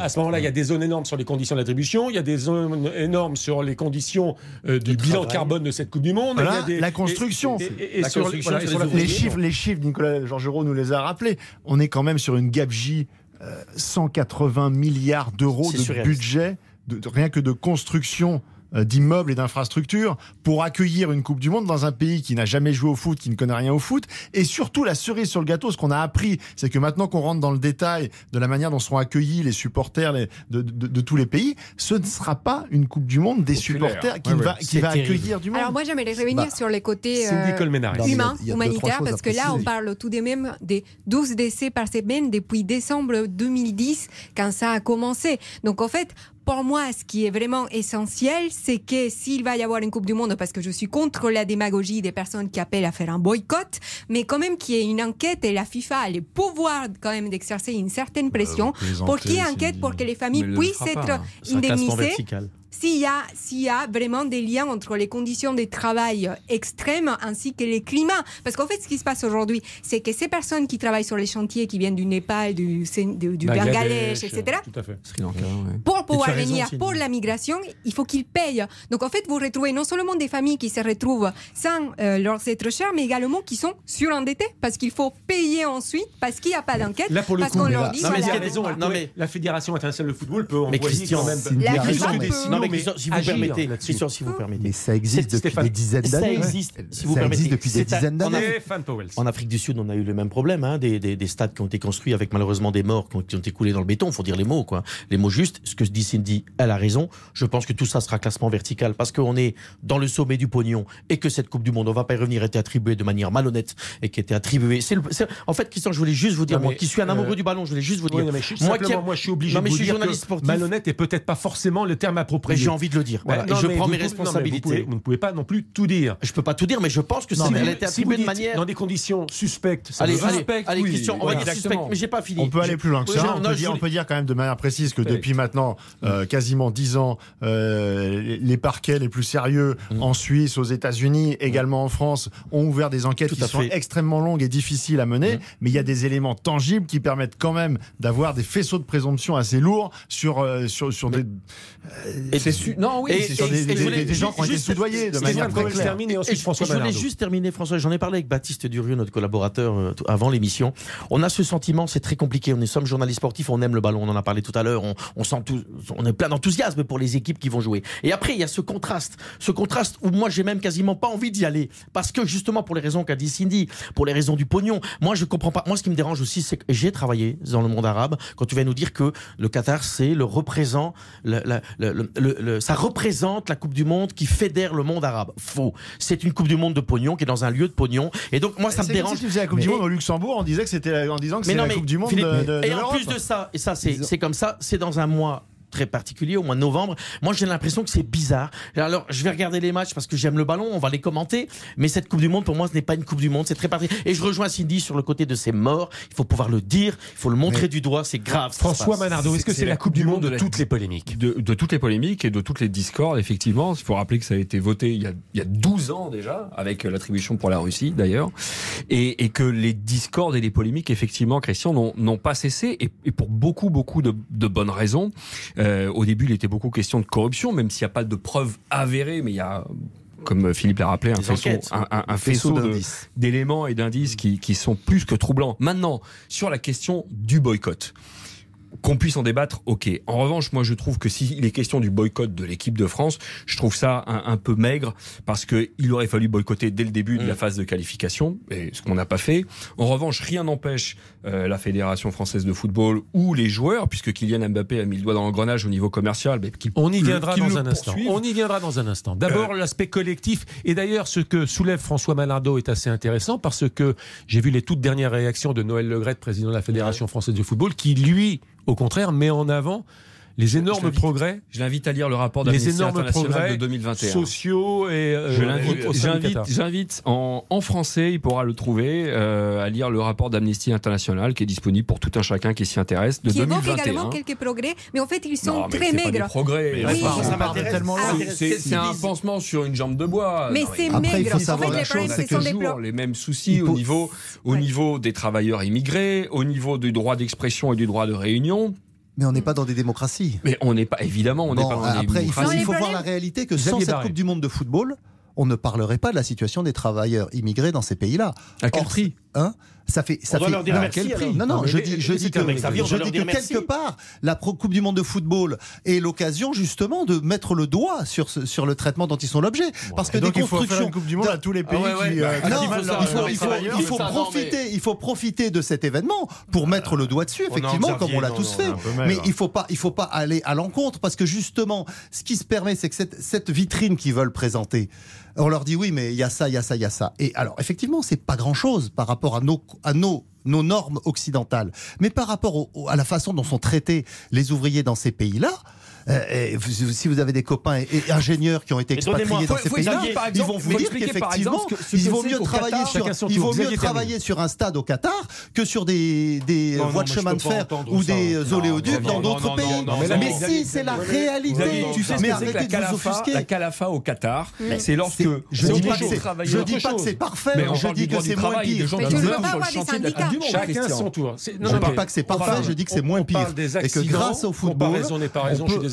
à ce moment-là, il y a des zones énormes sur les conditions d'attribution, il y a des zones énormes sur les conditions du bilan carbone de cette Coupe du Monde.
La construction.
Les
chiffres, les chiffres, Nicolas Nous les a rappelés. On est quand même sur une gabegie, euh, 180 milliards d'euros de
surréaliste.
budget, de, de- rien que de construction euh, d'immeubles et d'infrastructures pour accueillir une Coupe du Monde dans un pays qui n'a jamais joué au foot, qui ne connaît rien au foot. Et surtout, la cerise sur le gâteau, ce qu'on a appris, c'est que maintenant qu'on rentre dans le détail de la manière dont seront accueillis les supporters les- de, de- de tous les pays, ce ne sera pas une Coupe du Monde des
Populaire.
supporters qui
Ouais,
va, qui accueillir du monde.
Alors moi j'aimerais revenir
Bah,
sur les côtés euh, humains, humanitaires, parce que là on parle tout de même des 12 décès par semaine depuis décembre 2010 quand ça a commencé. Donc en fait, pour moi, ce qui est vraiment essentiel, c'est que s'il va y avoir une Coupe du Monde, parce que je suis contre la démagogie des personnes qui appellent à faire un boycott, mais quand même qu'il y ait une enquête et la FIFA a le pouvoir quand même d'exercer une certaine pression
vous
pour qu'il y ait enquête pour que les familles
le
puissent être
hein.
Indemnisées. S'il y, a, s'il y a vraiment des liens entre les conditions de travail extrêmes ainsi que les climats. Parce qu'en fait, ce qui se passe aujourd'hui, c'est que ces personnes qui travaillent sur les chantiers, qui viennent du Népal, du, du, du Bangladesh, etc.,
Tout à fait.
Sri Lanka, ouais.
pour pouvoir
raison,
venir pour la migration, il faut qu'ils payent. Donc en fait, vous retrouvez non seulement des familles qui se retrouvent sans euh, leurs êtres chers, mais également qui sont surendettées parce qu'il faut payer ensuite, parce qu'il n'y a pas d'enquête,
Là, pour le
parce
coup,
qu'on
mais
leur dit
Non, mais
voilà.
raison, elle
non, mais-
la Fédération internationale de football peut
Mais
envoyer
Christian,
quand même.
La
mais
si vous permettez, si vous permettez.
Mais ça existe depuis des dizaines d'années.
Ça existe, si vous permettez.
depuis des dizaines d'années.
En Afrique du Sud, on a eu le même problème, hein, des, des, stades qui ont été construits avec malheureusement des morts qui ont, été coulés dans le béton. Il faut dire les mots, quoi. Les mots justes. Ce que dit Cindy, elle a raison. Je pense que tout ça sera classement vertical parce qu'on est dans le sommet du pognon et que cette Coupe du Monde, on va pas y revenir, était attribuée de manière malhonnête et qui était attribuée. C'est en fait, Christian, je voulais juste vous dire, moi qui suis un amoureux euh, du ballon, je voulais juste vous dire.
moi, moi, je suis obligé de vous dire que malhonnête est peut-être pas forcément le terme approprié.
J'ai envie de le dire. et je prends mes responsabilités.
Vous ne pouvez pas non plus tout dire.
Je peux pas tout dire, mais je pense que ça a été attribué de manière
dans des conditions suspectes.
Allez, allez, Christian, on va dire suspect, mais j'ai pas fini.
On peut aller plus loin que ça. On peut dire quand même de manière précise que depuis maintenant euh, quasiment dix ans, euh, les parquets les plus sérieux mm. en Suisse, aux États-Unis, également en France, ont ouvert des enquêtes qui sont extrêmement longues et difficiles à mener, mm. mais il y a des éléments tangibles qui permettent quand même d'avoir des faisceaux de présomption assez lourds sur euh, sur sur des.
Et c'est
non oui, c'est sur des, gens qui ont été soudoyés de manière très claire.
Je voulais juste terminer, François. J'en ai parlé avec Baptiste Durieux, notre collaborateur, avant l'émission. On a ce sentiment, c'est très compliqué. On est sommes journalistes sportifs, on aime le ballon. On en a parlé tout à l'heure. On, on sent tout, on est plein d'enthousiasme pour les équipes qui vont jouer. Et après, il y a ce contraste, ce contraste où moi j'ai même quasiment pas envie d'y aller parce que justement pour les raisons qu'a dit Cindy, pour les raisons du pognon. Moi, je comprends pas. Moi, ce qui me dérange aussi, c'est que j'ai travaillé dans le monde arabe. Quand tu vas nous dire que le Qatar, c'est le représente, le, ça représente la Coupe du Monde qui fédère le monde arabe. Faux. C'est une Coupe du Monde de pognon qui est dans un lieu de pognon. Et donc moi, ça me dérange.
si tu faisais la Coupe du Monde au Luxembourg, on disait que c'était en disant que c'est la Coupe du Monde de,
Et en plus de ça, et ça c'est comme ça, c'est dans un mois très particulier au mois de novembre. Moi, j'ai l'impression que c'est bizarre. Alors, je vais regarder les matchs parce que j'aime le ballon, on va les commenter, mais cette Coupe du Monde, pour moi, ce n'est pas une Coupe du Monde, c'est très particulier. Et je rejoins Cindy sur le côté de ces morts. Il faut pouvoir le dire, il faut le montrer du doigt, c'est grave.
François Manardo, est-ce que c'est la, Coupe du Monde de, toutes les polémiques?
de, toutes les polémiques et de toutes les discordes, effectivement. Il faut rappeler que ça a été voté il y a, il y a 12 ans déjà, avec l'attribution pour la Russie d'ailleurs, et, et, que les discordes et les polémiques, effectivement, Christian, n'ont pas cessé, et, et, pour beaucoup, beaucoup de, de bonnes raisons. Euh, au début, les était beaucoup question de corruption, même s'il n'y a pas de preuves avérées, mais il y a comme Philippe l'a rappelé, un faisceau, un, faisceau d'éléments et d'indices qui, qui, sont plus que troublants. Maintenant, sur la question du boycott qu'on puisse en débattre, ok. En revanche, moi, je trouve que s'il est question du boycott de l'équipe de France, je trouve ça un, peu maigre parce qu'il aurait fallu boycotter dès le début de la mm. phase de qualification, et ce qu'on n'a pas fait. En revanche, rien n'empêche euh, la Fédération française de football ou les joueurs, puisque Kylian Mbappé a mis le doigt dans l'engrenage au niveau commercial, mais
on y viendra dans un instant. On y viendra dans un instant. D'abord, euh. l'aspect collectif, et d'ailleurs, ce que soulève François Malardo est assez intéressant parce que j'ai vu les toutes dernières réactions de Noël Legrette, président de la Fédération française de football, qui lui au contraire, met en avant les énormes progrès.
Je l'invite à lire le rapport d'Amnesty International de 2021.
Sociaux et
euh, j'invite en, en, français, il pourra le trouver, euh, à lire le rapport d'Amnesty International qui est disponible pour tout un chacun qui s'y intéresse de qui 2021.
également quelques progrès, mais en fait ils sont très maigres. Pas des
progrès.
Oui.
Ça m'intéresse tellement C'est un pansement sur une jambe de bois.
Mais c'est maigre.
Il faut savoir la chose, c'est que toujours les mêmes soucis au niveau au niveau des travailleurs immigrés, au niveau du droit d'expression et du droit de réunion.
Mais on n'est pas dans des démocraties.
Mais on n'est pas, évidemment, on n'est pas dans
après,
des démocraties.
Il faut, voir la réalité que sans cette Coupe du Monde de football, on ne parlerait pas de la situation des travailleurs immigrés dans ces pays-là.
À quel prix?
hein ça fait, ça
fait. Leur dire merci,
prix non, non, je dis, je dis que, je dis que quelque part, la Coupe du Monde de football est l'occasion justement de mettre le doigt sur ce, sur le traitement dont ils sont l'objet. Parce que
des
constructions.
Il faut faire une Coupe du Monde à tous les pays qui.
il faut profiter, il faut profiter de cet événement pour mettre le doigt dessus, effectivement, comme on l'a tous fait. Mais il faut pas, il faut pas aller à l'encontre parce que justement, ce qui se permet, c'est que cette, cette vitrine qu'ils veulent présenter, on leur dit oui, mais il y a ça, il y a ça, il y a ça. Et alors, effectivement, c'est pas grand chose par rapport à nos normes occidentales. Mais par rapport à la façon dont sont traités les ouvriers dans ces pays-là, euh, si vous avez des copains et, ingénieurs qui ont été expatriés dans ces pays-là, ils vont vous dire qu'effectivement, il vaut mieux travailler sur, il vaut mieux travailler sur un stade au Qatar que sur des, des voies de chemin de fer ou des oléoducs dans d'autres pays. Mais si, c'est la réalité.
Tu sais mais arrêtez de vous offusquer. La Calafa au Qatar, c'est lorsque
je dis pas que je dis pas que c'est parfait, je dis que c'est moins pire.
Chacun
son tour.
Je dis pas que c'est parfait, je dis que c'est moins pire et que grâce au football,
on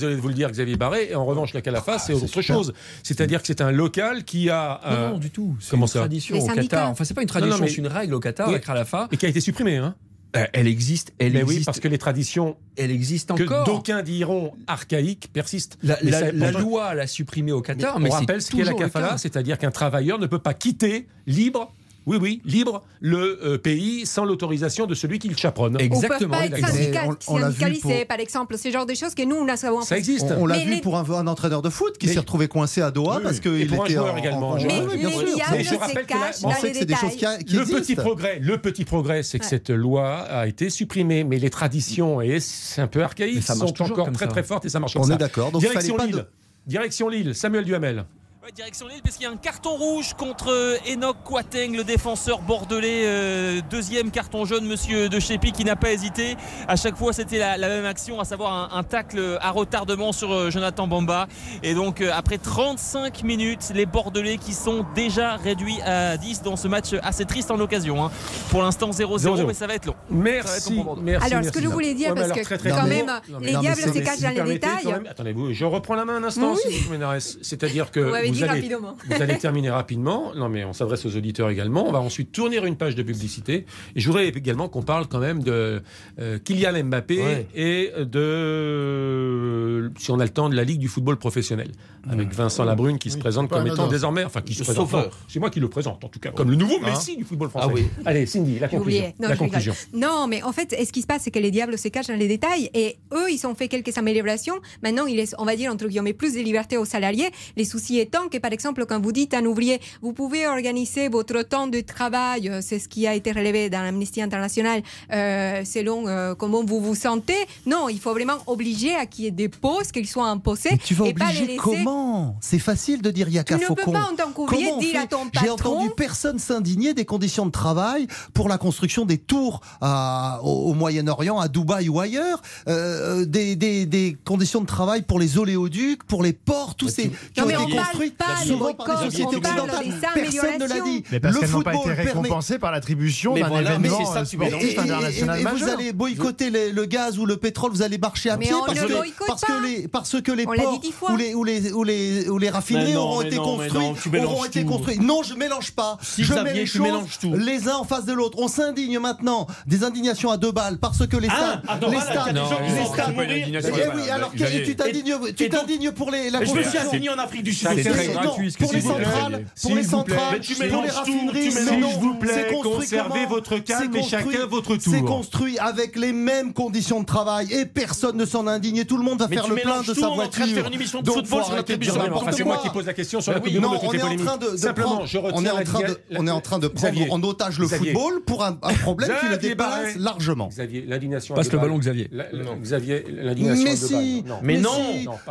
désolé de vous le dire, Xavier Barré. Et en revanche, la Calafa, c'est autre chose. C'est-à-dire que c'est un local qui a.
Non, non, du tout. C'est une tradition au Qatar. Enfin, c'est pas une tradition, c'est une règle au Qatar, la Calafa.
Et qui a été supprimée, hein
Euh, elle existe, elle
Mais
existe.
oui, parce que les traditions,
elle existe
que
encore.
d'aucins diront archaïques, persistent.
La,
Mais
la-
ça-
la
pourtant-
loi l'a supprimé au Qatar,
Mais
mais,
on
c'est
rappelle ce qu'est la kafala, c'est-à-dire qu'un travailleur ne peut pas quitter libre. Oui, oui, libre le euh, pays sans l'autorisation de celui qui le chaperonne.
Ou peuvent pas être syndicat-
on- on l'a vu
syndicalisés,
pour-
par exemple. Ce genre de choses que nous, on a savons.
On, on l'a
Mais
vu
les-
pour un, un entraîneur de foot qui s'est retrouvé coincé à Doha
Oui,
parce qu'il
pour un
était
joueur
en-
également.
en-
Mais
Oui, oui, bien sûr.
Mais je rappelle que on
sait que c'est des choses qui, qui
le
existent.
petit progrès, le petit progrès, c'est que
Ouais.
cette loi a été supprimée, mais les traditions, et c'est un peu archaïque,
Mais ça marche
sont encore très
ça.
très fortes et ça marche comme
On
ça.
est d'accord,
Direction Lille. Direction Lille, Samuel Duhamel.
Ouais, direction Lille, parce qu'il y a un carton rouge contre euh, Enoch Quateng, le défenseur bordelais. euh, deuxième carton jaune, monsieur De Chépi, qui n'a pas hésité. À chaque fois, c'était la, la même action, à savoir un, un tacle à retardement sur euh, Jonathan Bamba. Et donc, euh, après 35 minutes, les Bordelais qui sont déjà réduits à 10 dans ce match assez triste en occasion. hein. Pour l'instant, 0-0,
0-0.
mais ça va être long. Ça va être long
Merci, merci.
Alors, ce que je voulais dire, parce
alors,
que
très, très
quand même,
Non,
les diables se cachent dans
vous
les détails.
Attendez-vous, je reprends la main un instant,
Oui.
si vous Ménarès. C'est-à-dire que
Vous
allez,
rapidement.
vous allez terminer rapidement. Non, mais on s'adresse aux auditeurs également. On va ensuite tourner une page de publicité. Et je voudrais également qu'on parle quand même de euh, Kylian Mbappé
Ouais.
et de, si on a le temps, de la Ligue du football professionnel. Avec Vincent Labrune qui se présente comme étant désormais, enfin qui se
Le
présente.
sauveur.
non, C'est moi qui le présente, en tout cas, comme le nouveau
Hein
Messi du football français.
Ah oui.
Allez, Cindy, la conclusion.
Non,
la
je rigole.
conclusion.
Non, mais en fait, ce qui se passe, c'est que les diables se cachent dans les détails et eux, ils ont fait quelques améliorations. Maintenant, ils laissent, on va dire, entre guillemets, plus de liberté aux salariés. Les soucis étant que, par exemple, quand vous dites à un ouvrier, vous pouvez organiser votre temps de travail, euh, c'est ce qui a été relevé dans l'Amnesty International, euh, selon euh, comment vous vous sentez. Non, il faut vraiment obliger à qu'il y ait des postes, qu'ils soient imposés.
Mais tu vas
et pas les
obliger
laisser-
comment? C'est facile de dire il y a
Tu
qu'à
ne peux pas, en tant qu'ouvrier, dire à ton
J'ai
patron-
entendu personne s'indigner des conditions de travail pour la construction des tours à- au, au Moyen-Orient, à Dubaï ou ailleurs, euh, des, des- des conditions de travail pour les oléoducs, pour les ports, tous ces qui
Non,
ont
mais
été
on parle
construits
pas boycotts,
sociétés
on parle
occidentales.
des
Personne ne l'a dit.
améliorations.
Mais parce
Le
qu'elles n'ont pas été
football permet-
récompensées par l'attribution
Mais
d'un
voilà, mais
événement
c'est ça, tu veux
Et,
sportif
et- et-
international
et vous allez boycotter les- le gaz ou le pétrole, vous allez marcher à
Mais
pied
on
parce,
ne
que, les parce que les
On l'a
ports ou les ou les ou les ou les raffineries auront été construits, auront été construits. Non, je mélange pas.
Si,
je mets les choses les uns en face de l'autre. On s'indigne maintenant des indignations à deux balles parce que les stades,
à deux
les
balles, il y a
stades, les oui, alors tu t'indignes, tu pour les la
Mais je me suis
construction.
assigné en Afrique du Sud.
C'est gratuit,
pour les centrales, pour les centrales, pour les raffineries,
S'il vous plaît,
c'est
conservez votre calme
C'est
et
construit-
chacun votre
C'est
tour.
construit avec les mêmes conditions de travail et personne ne s'en indigne. Et tout le monde va faire le plein de sa
on est en train de
voiture.
faire une émission de
Donc,
c'est moi qui pose la question sur la Coupe du
Non,
Monde de
on
toutes
est
les
en
polémiques.
train de, de
Simplement,
prendre,
je retiens
on est en
la
train de,
dia- la-
on est en train de prendre
Xavier.
en otage le
Xavier.
football pour un, un problème qui le dépasse largement.
Xavier, l'indignation. à
Passe le ballon. Xavier.
La- la- Xavier, l'indignation.
Mais si.
Non.
Mais non,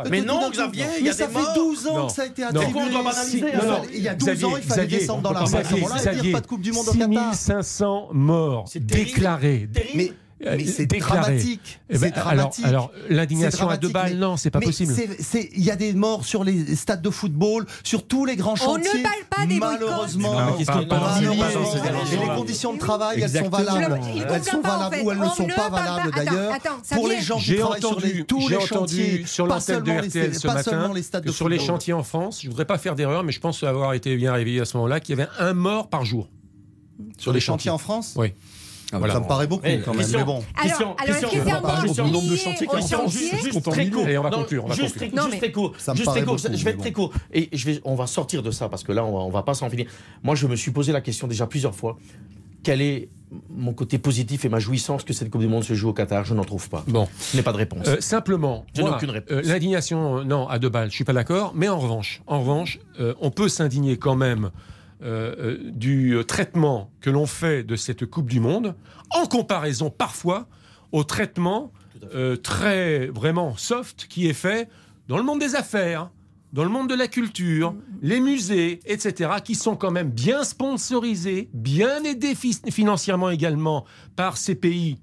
Mais non, Xavier, il y
mais
a
ça
des
fait
morts.
12 ans que ça a été
Non.
Attribué.
Pourquoi on doit banaliser
Il
Non,
fallait-
non.
Il y a 12
Xavier,
ans, il fallait
Xavier,
descendre dans la rue à ce
Xavier,
moment-là et dire
Xavier,
pas de Coupe du Monde au Qatar.
6500 morts déclarés.
Mais mais c'est dramatique.
Eh ben, alors,
dramatique.
alors l'indignation à deux balles,
mais-
non, c'est pas
mais
possible.
Il y a des morts sur les stades de football, sur tous les grands
On ne
chantiers.
parle pas des.
Malheureusement, et les conditions de travail, elles sont valables. Elles sont valables ou elles ne
On
sont pas valables d'ailleurs. Pour les gens qui
J'ai
travaillent sur tous
j'ai
les
entendu
chantiers,
sur l'antenne de RTL ce matin sur les chantiers en France, je voudrais pas faire d'erreur, mais je pense avoir été bien réveillé à ce moment-là, qu'il y avait un mort par jour.
Sur les chantiers en France
Oui. Voilà.
Ça me paraît beaucoup
Eh,
quand même, mais bon.
Alors, alors est-ce que c'est un
nombre de chantiers
Juste, très court.
Et on va conclure,
juste très, court. Je vais être très court. Et on va sortir de ça parce que là, on va, on va pas s'en finir. Moi, je me suis posé la question déjà plusieurs fois. Quel est mon côté positif et ma jouissance que cette Coupe du Monde se joue au Qatar? Je n'en trouve pas.
Bon.
Je n'ai pas de réponse.
Euh, simplement,
Je n'ai
moi,
aucune réponse.
euh, l'indignation, euh, non, à deux balles, je suis pas d'accord. Mais en revanche, en revanche, euh, on peut s'indigner quand même euh, euh, du euh, traitement que l'on fait de cette Coupe du Monde, en comparaison parfois au traitement euh, très vraiment soft qui est fait dans le monde des affaires, dans le monde de la culture, les musées, etc., qui sont quand même bien sponsorisés, bien aidés fi- financièrement également par ces pays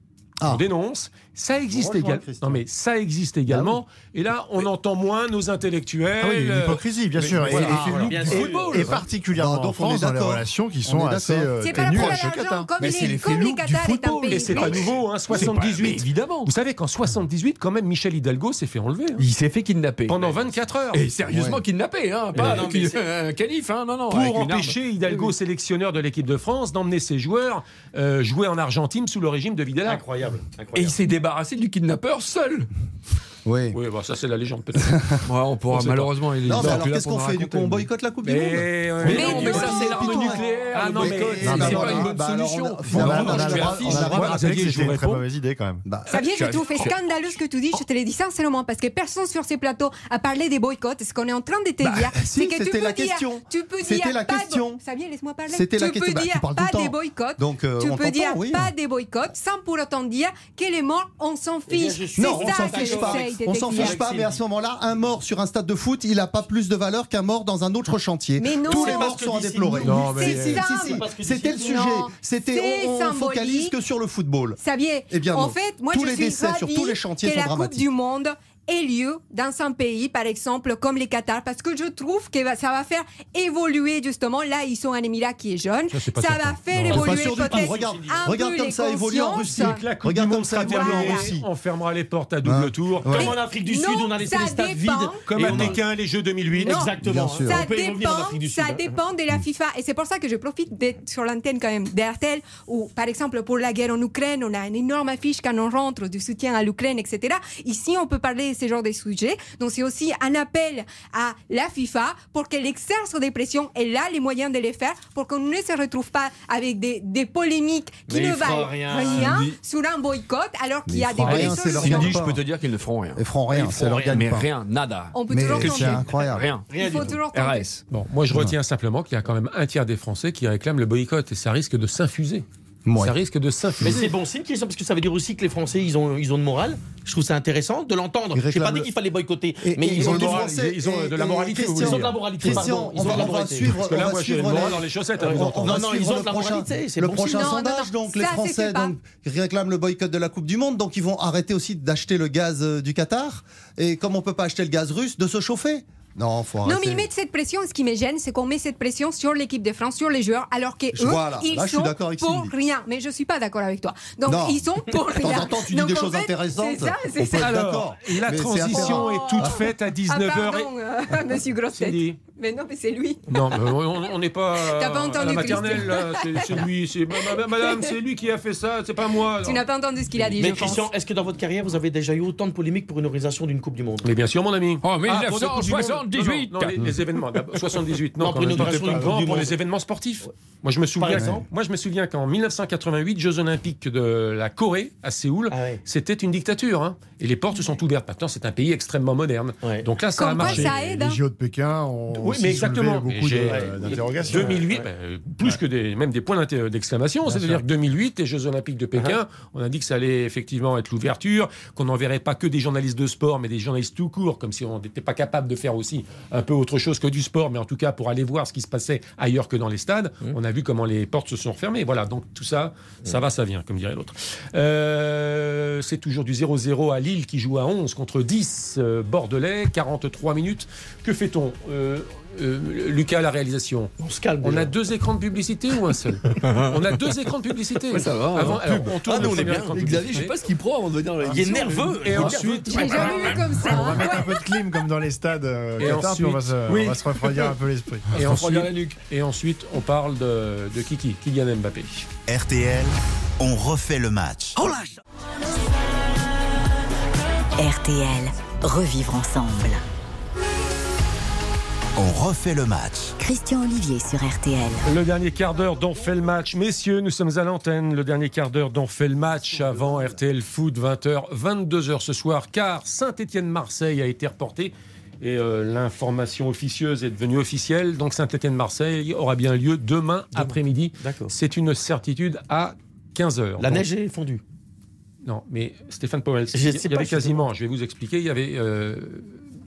on dénonce. Ça existe également. Non, mais ça existe également. Et là, on entend moins nos intellectuels.
Ah oui, l'hypocrisie, bien sûr. Et, et, particulièrement en France, dans les relations qui sont assez
euh, Qatar. Comme, les, les comme les Qatar est un pays.
Et c'est pas nouveau, hein, 78.
évidemment.
Vous savez qu'en 78, quand même, Michel Hidalgo s'est fait enlever. Hein.
Il s'est fait kidnapper.
Pendant 24 heures.
Et sérieusement kidnappé, hein, pas un calife, hein, non, non.
Pour empêcher Hidalgo, sélectionneur de l'équipe de France, d'emmener ses joueurs euh, jouer en Argentine sous le régime de Vidal.
Incroyable. Et il s'est débarrassé du kidnappeur seul.
Oui.
Oui, bah, ça c'est la légende peut-être.
ouais, on pourra malheureusement.
Non, mais alors qu'est-ce qu'on fait Du coup, on boycotte la Coupe du Monde
Mais, non, mais ça c'est l'arme nucléaire. Ah non, mais c'est pas une bonne solution.
On a c'est une très mauvaise idée quand même.
Xavier, je trouve scandaleux ce que tu dis. Je te l'ai dit sincèrement parce que personne sur ces plateaux a parlé des boycotts. Ce qu'on est en train de te dire, c'est que tu peux dire, tu peux dire,
c'était la question.
Xavier, laisse-moi parler.
C'était la
question. Tu peux dire pas des boycotts. Tu peux dire pas des boycotts sans pour autant dire que les morts, on s'en fiche.
Non, on s'en fiche pas. On s'en fiche pas, mais à ce moment-là, un mort sur un stade de foot, il n'a pas plus de valeur qu'un mort dans un autre chantier.
Mais non,
Tous les morts sont à déplorer. C'était le sujet. C'était on, focalise que sur le football.
Xavier,
eh bien
en fait, moi
tous
je
les
suis
décès sur tous les chantiers
sont
la
Coupe du Monde ait lieu dans un pays, par exemple, comme les Qatar, parce que je trouve que ça va faire évoluer justement. Là, ils sont un émirat qui est jeune. Ça, ça va faire
non,
évoluer peut-être
regarde,
un
regarde
peu
comme
les
ça évolue en Russie.
Regarde comme ça évolue en Russie. On fermera les portes à double tour.
Comme en Afrique du Sud, on a laissé les stades vides.
Comme à Pékin, les Jeux 2008.
Exactement.
Ça dépend, ça dépend de la FIFA. Et c'est pour ça que je profite d'être sur l'antenne quand même d'RTL, où par exemple pour la guerre en Ukraine, on a une énorme affiche quand on rentre du soutien à l'Ukraine, etc. Ici, on peut parler ce genre de sujets. Donc c'est aussi un appel à la FIFA pour qu'elle exerce des pressions. Elle a les moyens de les faire pour qu'on ne se retrouve pas avec des, des polémiques qui
Mais
ne valent
rien.
rien, sur un boycott alors qu'il y a des
rien, c'est
solutions.
Cindy, je peux te dire qu'ils ne feront rien.
Ils feront rien,
feront
leur
rien,
gagne
mais
pas.
rien, nada.
On peut
Mais
toujours
c'est
tenter.
incroyable.
Rien.
Il faut toujours tenter.
RS.
Bon, moi je retiens simplement qu'il y a quand même un tiers des Français qui réclament le boycott et ça risque de s'infuser.
Ouais.
Ça risque de
Mais
s'infuser.
c'est bon signe, Christian, parce que ça veut dire aussi que les Français, ils ont, ils ont de morale. Je trouve ça intéressant de l'entendre.
Ils
J'ai pas dit qu'il fallait boycotter,
Et-
mais
et-
ils ont de morale.
Français-
ils ont de la moralité,
Ils ont de la moralité,
Christian,
pardon. Ils
on
ont de la
on va
moralité.
suivre,
Parce que
on
là,
va
moi, j'ai
suivre
le moral
les-
dans les chaussettes. hein,
Non, non, ils ont de la
prochain,
moralité, c'est
le
bon
prochain sondage.
non,
Donc les Français réclament le boycott de la Coupe du Monde, donc ils vont arrêter aussi d'acheter le gaz euh, du Qatar. Et comme on peut pas acheter le gaz russe, de se chauffer. Non, faut.
Non, mais ils mettent cette pression. Ce qui me gêne, c'est qu'on met cette pression sur l'équipe de France, sur les joueurs, alors que
Je-
eux,
voilà.
ils
Là, je suis
sont pour
Cindy.
rien. Mais je suis pas d'accord avec toi. Donc
Non.
ils sont pour
De temps
rien.
en temps, tu dis
Donc,
des choses
fait,
intéressantes.
C'est ça, c'est ça.
Alors, la
Mais
transition
aberrant.
est toute faite à
Ah,
19h.
pardon, euh, Monsieur Grosset. Mais non, mais c'est lui.
Non, mais on n'est pas,
T'as pas
à
entendu,
la maternelle. là. C'est c'est lui, c'est madame, c'est lui qui a fait ça, c'est pas moi.
Tu n'as pas entendu ce qu'il a dit,
Mais
je
Christian,
pense.
est-ce que dans votre carrière, vous avez déjà eu autant de polémiques pour une organisation d'une Coupe du Monde?
Mais bien sûr, mon ami.
Oh,
Ah, pour des Coupes du Monde.
1978.
Non, non, non, les, les événements. d'abord, 78. Non,
pour une d'une
pas- pour
Monde.
les événements sportifs. Moi, je me souviens.
exemple
Moi, je me souviens qu'en 1988, Jeux Olympiques de la Corée à Séoul,
Ah ouais.
c'était une dictature. hein. Et les portes se sont ouvertes. Maintenant, c'est un pays extrêmement moderne.
Ouais.
Donc là, ça a
Comme quoi,
marché.
ça aide.
Les
hein.
JO de Pékin ont
Oui, mais exactement.
beaucoup euh, d'interrogations.
2008,
Ouais.
ben, euh, plus que des, même des points d'inter- d'exclamation. C'est-à-dire que 2008, les Jeux Olympiques de Pékin, on a dit que ça allait effectivement être l'ouverture, qu'on n'enverrait pas que des journalistes de sport, mais des journalistes tout court, comme si on n'était pas capable de faire aussi un peu autre chose que du sport, mais en tout cas pour aller voir ce qui se passait ailleurs que dans les stades. On a vu comment les portes se sont refermées. Voilà, donc tout ça, ça va, ça vient, comme dirait l'autre. Euh, c'est toujours du 0-0 à Lille qui joue à 11 contre 10 euh, Bordelais, 43 minutes. Que fait-on? Euh, euh, Lucas, la réalisation
On se calme.
on
déjà.
a deux écrans de publicité ou un seul On a deux écrans de publicité.
ça va,
Avant, alors, on tourne
Ah, on est bien.
Xavier, je sais pas ce qu'il prend avant de venir
Il est nerveux.
Et ensuite,
J'ai jamais vu comme ça.
On va mettre
Ouais.
un peu de clim comme dans les stades euh,
Et
Qatar, puis on va se,
ensuite- oui.
on va se refroidir un peu l'esprit.
et, ensuite,
la nuque.
et ensuite, on parle de, de Kiki, Kylian Mbappé.
RTL, on refait le match.
RTL, revivre ensemble.
On refait le match.
Christian Olivier sur RTL.
Le dernier quart d'heure d'On fait le match. Messieurs, nous sommes à l'antenne. Le dernier quart d'heure d'On fait le match avant RTL Foot, 20h, 22h ce soir, car Saint-Étienne-Marseille a été reporté. Et euh, l'information officieuse est devenue officielle. Donc Saint-Étienne-Marseille aura bien lieu demain après-midi.
D'accord.
C'est une certitude à 15h.
La neige est fondue.
Non, mais Stéphane Powell, il y avait quasiment, je vais vous expliquer, il y avait euh,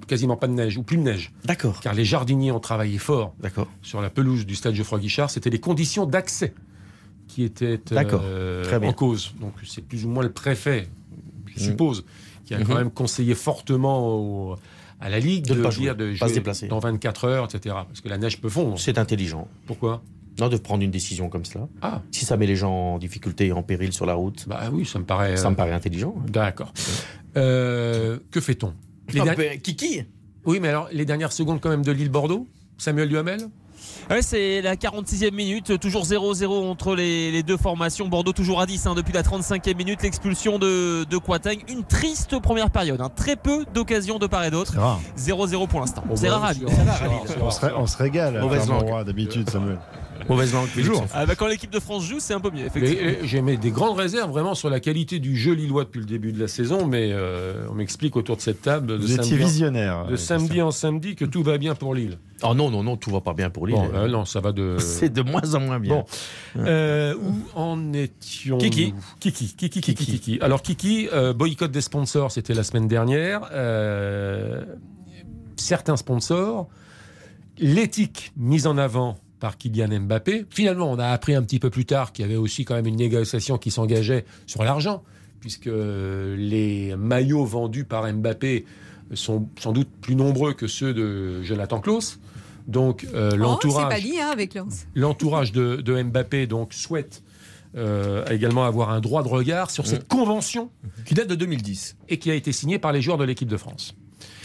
quasiment pas de neige, ou plus de neige.
D'accord.
Car les jardiniers ont travaillé fort
D'accord.
sur la pelouse du stade Geoffroy Guichard. C'était les conditions d'accès qui étaient euh, en cause. Donc c'est plus ou moins le préfet, je mm. suppose, qui a quand mm-hmm. même conseillé fortement à la Ligue
de, de jouer déplacer.
dans 24 heures, etc. Parce que la neige peut fondre.
C'est intelligent.
Pourquoi?
Non, de prendre une décision comme cela.
Ah.
Si ça met les gens en difficulté et en péril sur la route.
Bah oui, ça me paraît.
Ça me paraît intelligent.
D'accord. Euh, que fait-on?
Ah, ben, Kiki
Oui, mais alors, les dernières secondes quand même de l'île Bordeaux Samuel Duhamel
Ouais, c'est la 46e minute, toujours 0-0 entre les, deux formations. Bordeaux toujours à 10 hein, depuis la 35e minute. L'expulsion de, de Une triste première période. Hein. Très peu d'occasions de part et d'autre. 0-0 pour l'instant. C'est rare,
On se régale. Mauvaise d'habitude, Samuel.
Mauvaise langue, toujours.
Ah bah quand l'équipe de France joue, c'est un peu mieux.
J'ai mis des grandes réserves vraiment sur la qualité du jeu lillois depuis le début de la saison, mais euh, on m'explique autour de cette table de
Vous samedi, visionnaire.
De euh, samedi en samedi que tout va bien pour Lille.
Oh non, non, non, tout va pas bien pour Lille.
Euh, non, ça va de.
C'est de moins en moins bien.
où en étions
Kiki.
Kiki, Kiki, Kiki, Kiki. Alors, Kiki, boycott des sponsors, c'était la semaine dernière. certains sponsors, l'éthique mise en avant par Kylian Mbappé. Finalement, on a appris un petit peu plus tard qu'il y avait aussi quand même une négociation qui s'engageait sur l'argent, puisque les maillots vendus par Mbappé sont sans doute plus nombreux que ceux de Jonathan Klaus. Donc euh, oh, l'entourage,
hein,
l'entourage de, Mbappé donc souhaite euh, également avoir un droit de regard sur cette convention
qui date de 2010
et qui a été signée par les joueurs de l'équipe de France.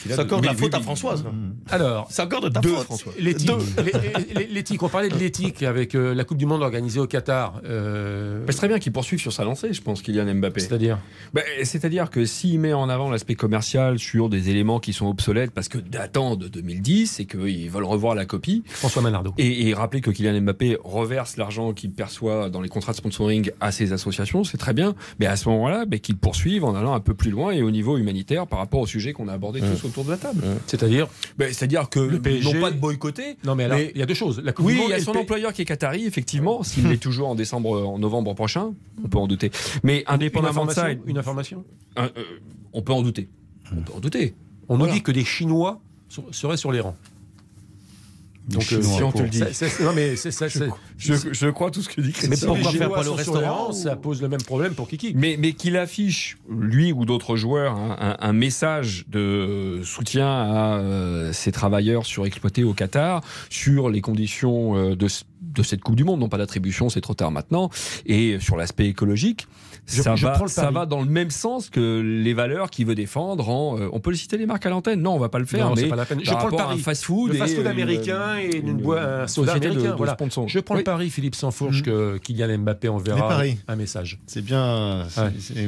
C'est encore de la faute à Françoise.
Alors,
c'est encore de ta faute, François.
L'éthique, on parlait de l'éthique avec euh, la Coupe du Monde organisée au Qatar.
Euh... C'est très bien qu'il poursuive sur sa lancée, je pense, Kylian Mbappé.
C'est-à-dire
ben, C'est-à-dire que s'il met en avant l'aspect commercial sur des éléments qui sont obsolètes parce que datant de 2010 et qu'ils veulent revoir la copie.
François Manardo.
Et, et rappeler que Kylian Mbappé reverse l'argent qu'il perçoit dans les contrats de sponsoring à ses associations, c'est très bien. Mais à ce moment-là, ben, qu'il poursuive en allant un peu plus loin et au niveau humanitaire par rapport au sujet qu'on a abordé tous autour de la table.
C'est-à-dire
ben, C'est-à-dire que le PSG
n'ont pas de boycotter. Non, mais alors, il y a deux choses.
La oui, il y a son employeur qui est Qatari, effectivement. S'il l'est toujours en décembre, en novembre prochain, on peut en douter. Mais indépendamment de ça.
Une information
euh, On peut en douter. On peut en douter.
On nous dit que des Chinois seraient sur les rangs.
Donc, euh, si on te le dit.
non, mais c'est ça.
Je, je, crois tout ce que dit Christian.
Mais pourquoi faire pas le restaurant Ça pose le même problème pour Kiki.
Mais, mais qu'il affiche, lui ou d'autres joueurs, un, un, message de soutien à euh, ces travailleurs surexploités au Qatar, sur les conditions euh, de, de cette Coupe du Monde, non pas d'attribution, c'est trop tard maintenant, et sur l'aspect écologique ça, va, ça va dans le même sens que les valeurs qu'il veut défendre. En, euh, on peut le citer les marques à l'antenne Non, on va pas le faire.
Non,
mais
pas la peine. Je prends le pari.
fast-food,
le fast-food américain et une, boîte un soda américain. voilà. Je prends le pari, Philippe Sansfourche, mmh. que Kylian Mbappé enverra un message.
C'est bien.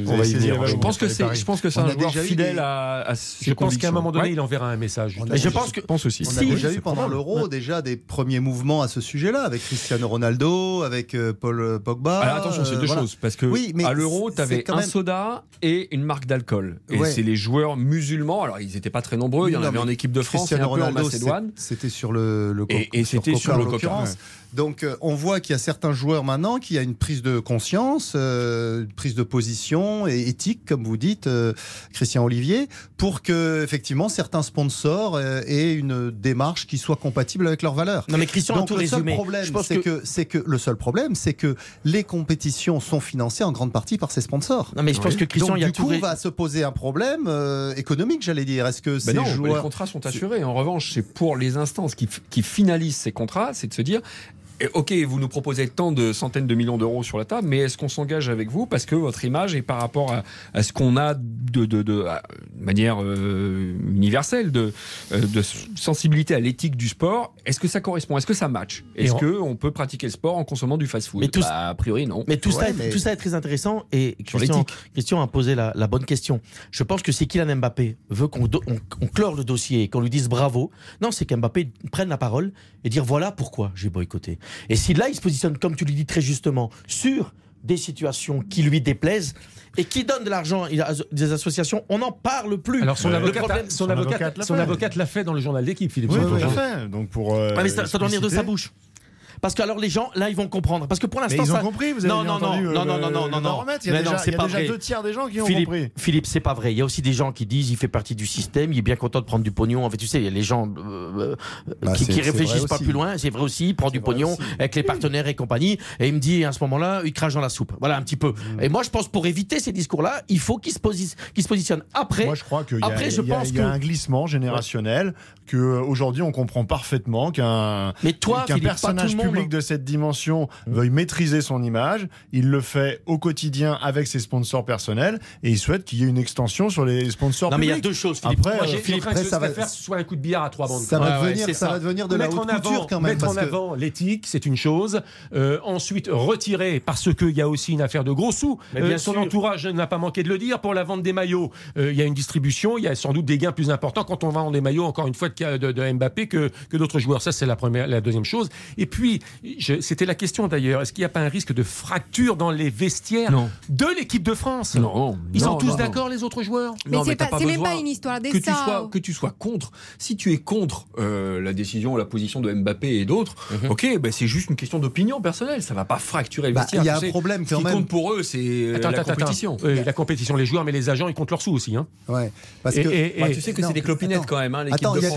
On va y venir.
Je pense que c'est. Je pense que c'est un joueur fidèle à.
Je pense qu'à un moment donné, il enverra un message.
Je pense que.
Pense aussi.
On a déjà eu pendant l'Euro déjà des premiers mouvements à ce sujet-là avec Cristiano Ronaldo, avec euh, Paul euh, Pogba.
Attention, c'est deux choses parce que à l'Euro, tu avais un soda et une marque d'alcool. Et c'est les joueurs musulmans. Alors, ils n'étaient pas très nombreux. Il y en avait en équipe de France et un peu en Macédoine.
C'était sur le, le
et, c'était sur le coca.
Donc euh, on voit qu'il y a certains joueurs maintenant qui a une prise de conscience, euh, une prise de position et éthique, comme vous dites, euh, Christian Olivier, pour que effectivement certains sponsors aient une démarche qui soit compatible avec leurs valeurs.
Non mais Christian,
Donc, le seul problème, c'est que, c'est que le seul problème, c'est que les compétitions sont financées en grande partie par ces sponsors.
Non mais je pense que Christian,
Donc,
il y a
du coup, va se poser un problème économique, j'allais dire. Est-ce que
ben ces joueurs... les contrats sont assurés. En revanche, c'est pour les instances qui, qui finalisent ces contrats, c'est de se dire ok, vous nous proposez tant de centaines de millions d'euros sur la table, mais est-ce qu'on s'engage avec vous parce que votre image est par rapport à, ce qu'on a de, de, manière euh, universelle de, euh, de sensibilité à l'éthique du sport? Est-ce que ça correspond? Est-ce que ça match? Est-ce qu'on peut pratiquer le sport en consommant du fast-food? Bah, A priori, non.
Mais tout, ça, est, tout ça est très intéressant et Christian, Christian a posé la, bonne question. Je pense que si Kylian Mbappé veut qu'on on, clore le dossier et qu'on lui dise bravo, non, c'est qu'Mbappé prenne la parole et dire voilà pourquoi j'ai boycotté. Et si là, il se positionne, comme tu le dis très justement, sur des situations qui lui déplaisent et qui donne de l'argent à des associations, on n'en parle plus.
Alors son, avocate, son, avocate, son avocate l'a fait dans le journal d'équipe, Philippe.
Oui, oui, fait. Donc pour.
mais ça, doit venir de sa bouche. Parce que alors les gens là ils vont comprendre parce que pour l'instant
ils ont compris. Vous avez
non, non,
entendu,
non, non, non, non, non, non,
Il y a déjà, il y a déjà deux tiers des gens qui ont
Philippe,
compris.
Philippe, c'est pas vrai. Il y a aussi des gens qui disent il fait partie du système, il est bien content de prendre du pognon. En fait, tu sais, il y a les gens euh,
Bah,
qui, qui réfléchissent pas
aussi.
plus loin. C'est vrai aussi, il prend du pognon
aussi.
avec les partenaires et compagnie. Et il me dit à ce moment-là, il crache dans la soupe. Voilà un petit peu.
Mm.
Et moi, je pense pour éviter ces discours-là, il faut qu'il se, posi- qu'il se positionne. Après,
Moi, je crois qu'il y y a- y un glissement générationnel que euh, aujourd'hui on comprend parfaitement qu'un personnage
Mmh.
Public de cette dimension veuille maîtriser son image. Il le fait au quotidien avec ses sponsors personnels et il souhaite qu'il y ait une extension sur les sponsors
Non, mais il y a deux choses, Philippe.
Après,
Moi,
euh,
j'ai
Philippe, après,
que
ça va-
faire ce soit un coup de billard à trois bandes.
Ça va
Ouais, ouais,
devenir,
c'est
ça va devenir de la
mettre
haute
en avant,
couture quand même.
Mettre en
que-
avant l'éthique, c'est une chose. Euh, ensuite, retirer, parce qu'il y a aussi une affaire de gros sous.
Mais bien
Euh, son
sûr.
entourage n'a pas manqué de le dire. Pour la vente des maillots, euh, il y a une distribution. Il y a sans doute des gains plus importants quand on vend des maillots, encore une fois, de, de- de Mbappé que, que d'autres joueurs. Ça, c'est la, première, la deuxième chose. Et puis, c'était la question d'ailleurs. Est-ce qu'il n'y a pas un risque de fracture dans les vestiaires
Non.
de l'équipe de France?
Non,
Ils
non,
sont tous
non,
d'accord, les autres joueurs?
Mais
Non,
c'est pas, c'est même
besoin
pas une histoire de
que tu sois que tu sois contre. Si tu es contre euh, la décision, la position de Mbappé et d'autres, ok, ben c'est juste une question d'opinion personnelle. Ça va pas fracturer le
Bah,
vestiaire.
il y a un
sais.
problème
Ce
quand
qui
même.
compte pour eux, c'est euh,
Attends,
la
attends,
compétition.
attends. La compétition, les joueurs, mais les agents, ils comptent leurs sous aussi. Hein.
Ouais, parce
Et-
que
et-
Bah, tu sais que c'est des clopinettes
attends.
quand même, hein,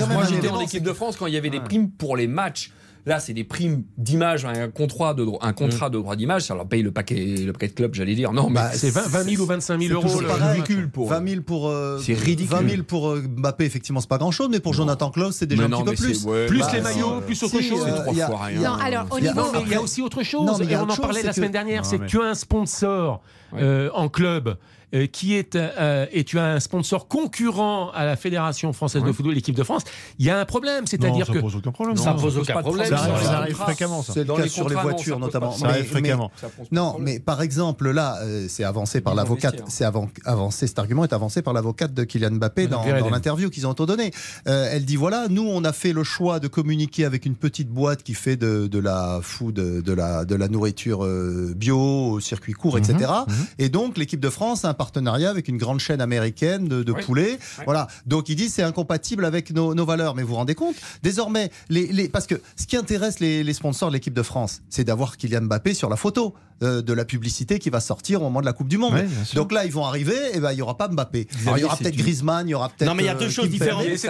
Moi, j'étais en équipe de France quand il y avait des primes pour les matchs. Là, c'est des primes d'image, un contrat de, dro- un contrat de droit d'image. Ça leur paye le paquet, le paquet de club, j'allais dire. Non, mais
Bah,
C'est 20, 20 000 ou 25 000
c'est
euros.
toujours
le-
pareil.
ridicule pour.
20 000 pour, euh,
C'est ridicule.
20 000 pour euh, Mbappé, effectivement, c'est pas grand chose, mais pour Jonathan Klaus, c'est déjà
Mais
un
non,
petit peu plus.
c'est- ouais,
Plus
Bah,
les
euh,
maillots, plus autre
si,
chose.
euh,
C'est trois
il y a-
fois rien.
Non, alors au niveau.
Il y a aussi autre chose,
Non,
et on en parlait la
c'est
semaine dernière, c'est que tu as un sponsor euh, en club euh, qui est euh, et tu as un sponsor concurrent à la Fédération française de football, l'équipe de France. Il y a un problème, c'est-à-dire
ça
que
pose aucun problème.
Ça pose
pose
aucun problème.
Ça arrive, ça arrive fréquemment.
C'est le
Dans
cas
les
sur les
non,
voitures
ça
notamment.
Ça arrive fréquemment.
De
Non, mais par exemple, là, euh, c'est avancé par
Ils
l'avocate,
investir.
c'est avant- avancé, cet argument est avancé par l'avocate de Kylian Mbappé dans, dans l'interview qu'ils ont donné. Euh, elle dit voilà, nous, on a fait le choix de communiquer avec une petite boîte qui fait de, de la food, de la, de la nourriture euh, bio, au circuit court, etc. Et donc, l'équipe de France a un partenariat avec une grande chaîne américaine de, de
Oui.
poulet. Voilà. Donc, il dit c'est incompatible avec nos, nos valeurs. Mais vous vous rendez compte? Désormais, les, les, parce que ce qui intéresse les, les sponsors de l'équipe de France, c'est d'avoir Kylian Mbappé sur la photo euh, de la publicité qui va sortir au moment de la Coupe du Monde.
Ouais.
Donc là, ils vont arriver, et ben il y aura pas Mbappé. Alors, il y aura
c'est
peut-être Griezmann, il y aura peut-être.
Non, mais il y a deux
euh,
choses
Kimpembe.
différentes.
Laissez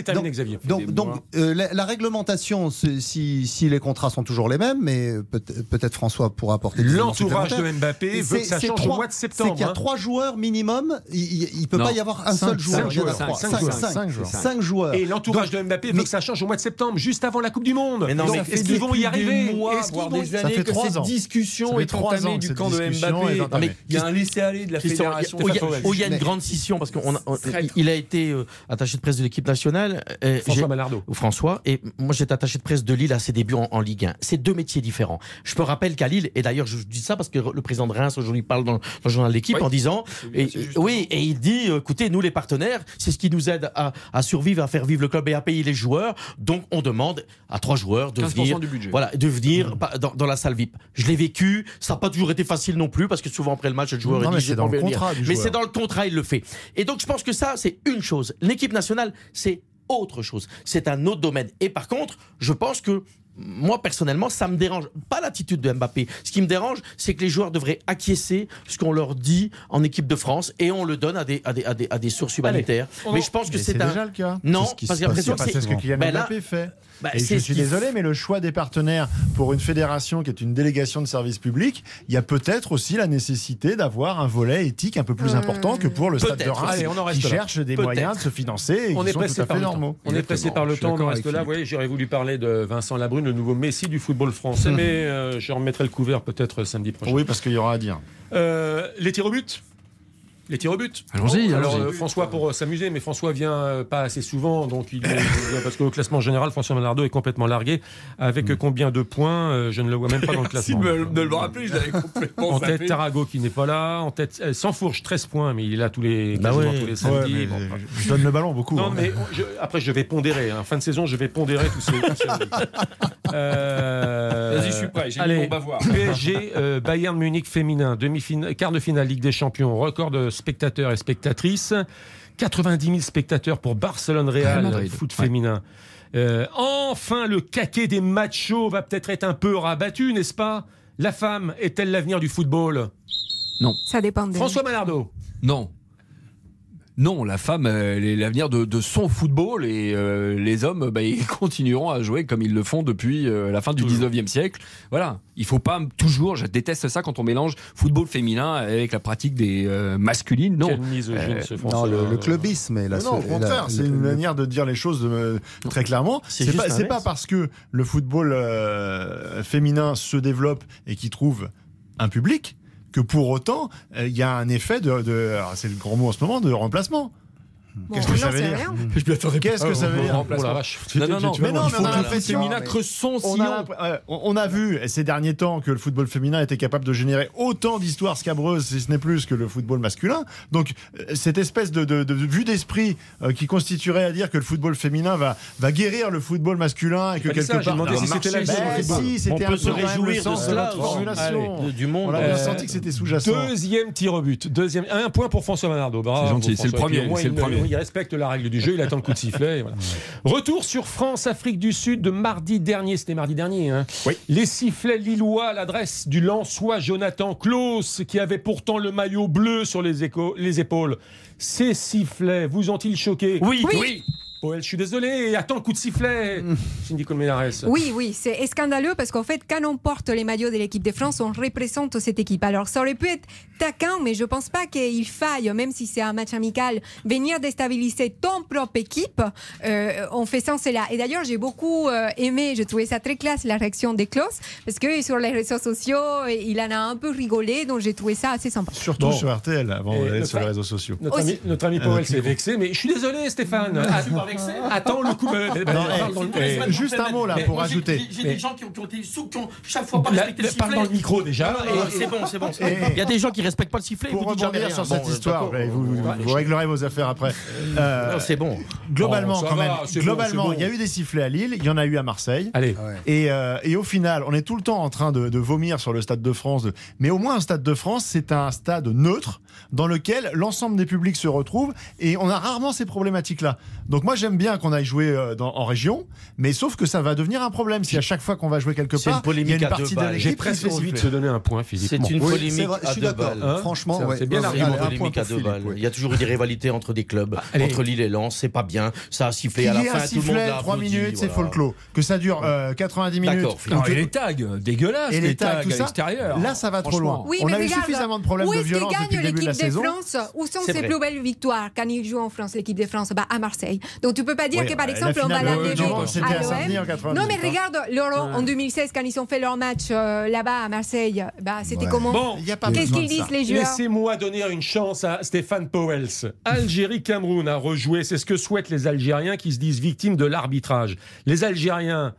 y
terminer, Xavier.
Donc, euh, la, la réglementation, c'est- si, si les contrats sont toujours les mêmes, mais peut- peut-être François pourra apporter.
L'entourage de. Mbappé veut que
c'est-
ça
c'est
change au
trois-
mois de
C'est
septembre.
qu'il y a
hein.
trois joueurs minimum. Il ne peut
Non.
pas y avoir un
Cinq,
seul joueur.
cinq
y
joueurs, cinq
Cinq,
joueurs,
cinq,
cinq joueurs.
cinq joueurs.
Et l'entourage de Mbappé veut
mais-
que ça change au mois de septembre, juste avant la Coupe du Monde.
Mais non,
Donc,
mais
est-ce qu'ils vont y arriver Est-ce qu'ils vont-
que
trois
cette
ans.
Discussion est entamée du camp de Mbappé. Il y a un laisser-aller de la
Christian,
fédération.
où il y a- une
Mais-
grande scission parce qu'il a été euh, attaché de presse de l'équipe nationale.
François Malardo.
ou François, et moi j'étais attaché de presse de Lille à ses débuts en, en Ligue 1. C'est deux métiers différents. Je me rappelle qu'à Lille, et d'ailleurs je dis ça parce que le président de Reims aujourd'hui parle dans, dans le journal de l'équipe
Oui.
en disant, et, oui, et il dit, euh, écoutez, nous les partenaires, c'est ce qui nous aide à, à survivre, à faire vivre le club et à payer les joueurs. Donc on demande à trois joueurs de
15%
venir, voilà, de venir dans, dans la salle VIP. Je l'ai vécu, ça n'a pas toujours été facile non plus parce que souvent après le match, le joueur
Non,
dit,
mais
j'ai
c'est dans le contrat du
Mais
joueur.
c'est dans le contrat, il le fait. Et donc je pense que ça, c'est une chose. L'équipe nationale, c'est autre chose. C'est un autre domaine. Et par contre, je pense que moi personnellement, ça me dérange pas l'attitude de Mbappé. Ce qui me dérange, c'est que les joueurs devraient acquiescer ce qu'on leur dit en équipe de France et on le donne à des, à des, à des, à des sources humanitaires.
on
Mais je pense que
Mais
c'est
c'est
un.
déjà le cas.
Non,
C'est ce qui
parce l'impression
C'est
que
pas ce que Kylian
Ben là-
Mbappé fait.
Bah,
Et je suis désolé, mais le choix des partenaires pour une fédération qui est une délégation de service public, il y a peut-être aussi la nécessité d'avoir un volet éthique un peu plus important que pour le stade de. Reims,
Allez, on en reste
qui
là.
cherche des moyens de se financer et
On
qui
est
sont
pressé
tout à
par
fait
le temps.
normaux.
On est pressé par le temps. On reste là. Voyez, j'aurais voulu parler de Vincent Labrune, le nouveau Messi du football français, mais euh, je remettrai le couvert peut-être samedi prochain.
Oui, parce qu'il y aura à dire.
Euh, les tirs au but? Les tirs au but.
Allons-y,
Alors euh, François pour euh, s'amuser, mais François vient euh, pas assez souvent, donc il, il- parce qu'au classement général, François Malardo est complètement largué. Avec combien de points euh, Je ne le vois même pas dans le classement.
de me, de le rappeler, je l'avais complètement
En tête. Tarago qui n'est pas là. En tête, euh, sans fourche, 13 points, mais il est là tous les,
Bah
quasiment
ouais.
tous les
Ouais,
samedis. Bon,
je, je donne le ballon beaucoup.
non,
hein.
mais je- après, je vais pondérer. En fin de saison, je vais pondérer tous ces. Euh,
Vas-y, je suis prêt,
allez,
mon bavoir.
PSG, euh, Bayern Munich féminin, demi-finale, quart de finale Ligue des Champions, record de spectateurs et spectatrices. 90 000 spectateurs pour Barcelone
Real
foot
Ouais.
féminin. Euh, enfin, le caquet des machos va peut-être être un peu rabattu, n'est-ce pas? La femme est-elle l'avenir du football?
Non.
Ça dépend.
François Manardo
Non. Non, la femme, elle est l'avenir de, son football et euh, les hommes, bah, ils continueront à jouer comme ils le font depuis euh, la fin du 19e siècle. Voilà, il faut pas toujours, je déteste ça quand on mélange football féminin avec la pratique des euh, masculines. Non,
non le, clubisme est la
Non, au contraire, c'est une manière de dire les choses très clairement. C'est pas, pas parce que le football féminin se développe et qu'il trouve un public que pour autant, euh, il y a un effet de, c'est le grand mot en ce moment, de remplacement. Qu'est-ce que ça veut dire Qu'est-ce que ça veut dire
Non, non, non. Mais non, on a l'impression. creuse
On a vu ces derniers temps que le football féminin était capable de générer autant d'histoires scabreuses, si ce n'est plus, que le football masculin. Donc, euh, cette espèce de, vue d'esprit euh, qui constituerait à dire que le football féminin va, va guérir le football masculin et que quelque part.
si c'était la
Si, c'était
un peu se réjouir de cela. formulation
du monde. On a euh, senti que c'était sous-jacent.
Deuxième tir au but. Deuxième. Un point pour François Manardo.
C'est gentil, c'est le premier. C'est le premier
il respecte la règle du jeu, il attend le coup de sifflet. Retour sur France-Afrique du Sud de mardi dernier. C'était mardi dernier. Hein. Les sifflets lillois à l'adresse du Lançois Jonathan Klaus, qui avait pourtant le maillot bleu sur les, les épaules. Ces sifflets vous ont-ils choqué
oui. oui
je suis désolé, attends le coup de sifflet, Cindy Colmenares.
Oui, oui, c'est scandaleux parce qu'en fait, quand on porte les maillots de l'équipe de France, on représente cette équipe. Alors, ça aurait pu être taquin, mais je pense pas qu'il faille, même si c'est un match amical, venir déstabiliser ton propre équipe euh, en faisant cela. Et d'ailleurs, j'ai beaucoup euh, aimé, je trouvais ça très classe, la réaction des Klaus, parce que sur les réseaux sociaux, il en a un peu rigolé, donc j'ai trouvé ça assez sympa.
Surtout sur RTL, avant d'aller sur les réseaux sociaux.
Notre ami, notre ami Powell s'est vexé, mais je suis désolé, Stéphane. Attends le coup.
juste un mot là pour ajouter.
J'ai des gens qui ont été sous, qui ont chaque fois pas respecté le sifflet.
Parle dans le micro déjà.
C'est bon, c'est bon. Il y a des gens qui respectent pas le sifflet.
Pour rebondir sur cette histoire, vous réglerez vos affaires après.
Euh, c'est bon.
Globalement, quand même. Globalement, il y a eu des sifflets à Lille, il y en a eu à Marseille.
Allez.
Euh, et au final, on est tout le temps en train de vomir sur le Stade de France. Mais au moins, un Stade de France, c'est un stade neutre dans lequel l'ensemble des publics se retrouvent et on a rarement ces problématiques-là. Donc moi j'aime bien qu'on aille jouer euh, en région, mais sauf que ça va devenir un problème si à chaque fois qu'on va jouer quelque part, il y a une partie de
J'ai presque envie de se donner un point, Philippe.
C'est une polémique à deux balles.
Hein Franchement,
c'est bien une polémique à deux balles. Il y a toujours eu des rivalités entre des clubs, entre Lille et Lens, c'est pas bien. Ça a sifflé à la fin, tout le monde a
3 minutes, c'est folklore. Que ça dure 90 euh, minutes.
Et les tags, dégueulasses, les tags à l'extérieur.
Là, ça va trop loin. On a eu suffisamment de problèmes de violence depuis le début de la saison.
Où sont ses plus belles victoires quand il joue en France, l'équipe de France bah, À Marseille. Donc tu peux pas dire que par exemple on va la lever à Non mais regarde l'Euro en 2016 quand ils ont fait leur match euh, là-bas à Marseille. Bah, C'était comment
bon, Qu'est-ce qu'ils disent les joueurs Laissez-moi donner une chance à Stéphane Powels. Algérie-Cameroun a rejoué. C'est ce que souhaitent les Algériens qui se disent victimes de l'arbitrage. Les Algériens,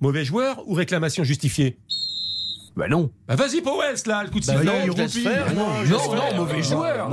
mauvais joueurs ou réclamation justifiée?
Bah non.
Bah vas-y Powell là, le coup de
bah
sifflet.
non,
je
non, non, non, mauvais joueur.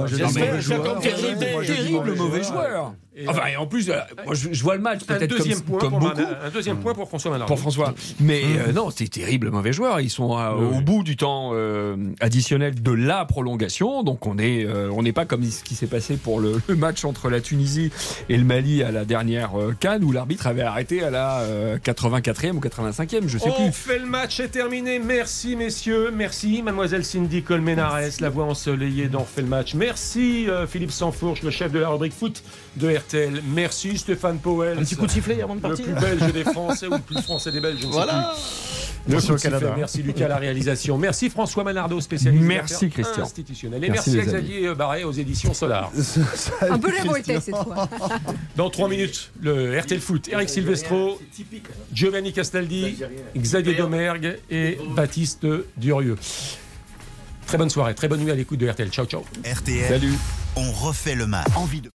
Terrible, terrible mauvais joueur. Enfin, et en plus, euh, moi, je, vois le match peut-être comme, comme beaucoup.
un deuxième point pour François Manard.
Pour François. Mais euh, non, c'est terrible, mauvais joueur. Ils sont au bout du temps euh, additionnel de la prolongation. Donc on est, on n'est pas comme ce qui s'est passé pour le, match entre la Tunisie et le Mali à la dernière Cannes où l'arbitre avait arrêté à la 84e ou 85e, je sais plus.
On fait le match est terminé. Merci messieurs, merci mademoiselle Cindy Colmenares, la voix ensoleillée dans fait le match. Merci Philippe Sansfourche, le chef de la rubrique foot de RTL. Merci Stéphane Powell.
Un petit coup de sifflet avant de partir.
Le plus belge des Français ou le plus français des Belges, je ne
voilà.
Merci, Canada. merci Lucas à la réalisation. Merci François Manardo, spécialiste
merci Christian.
institutionnel. Et merci, merci à Xavier Barré aux éditions Solar.
Un peu révolté cette fois.
Dans trois minutes, le RTL Foot. Eric Silvestro, Giovanni Castaldi, Xavier Domergue et Baptiste Durieux. Très bonne soirée, très bonne nuit à l'écoute de RTL. Ciao, ciao.
RTL.
Salut.
On refait le match. Envie de...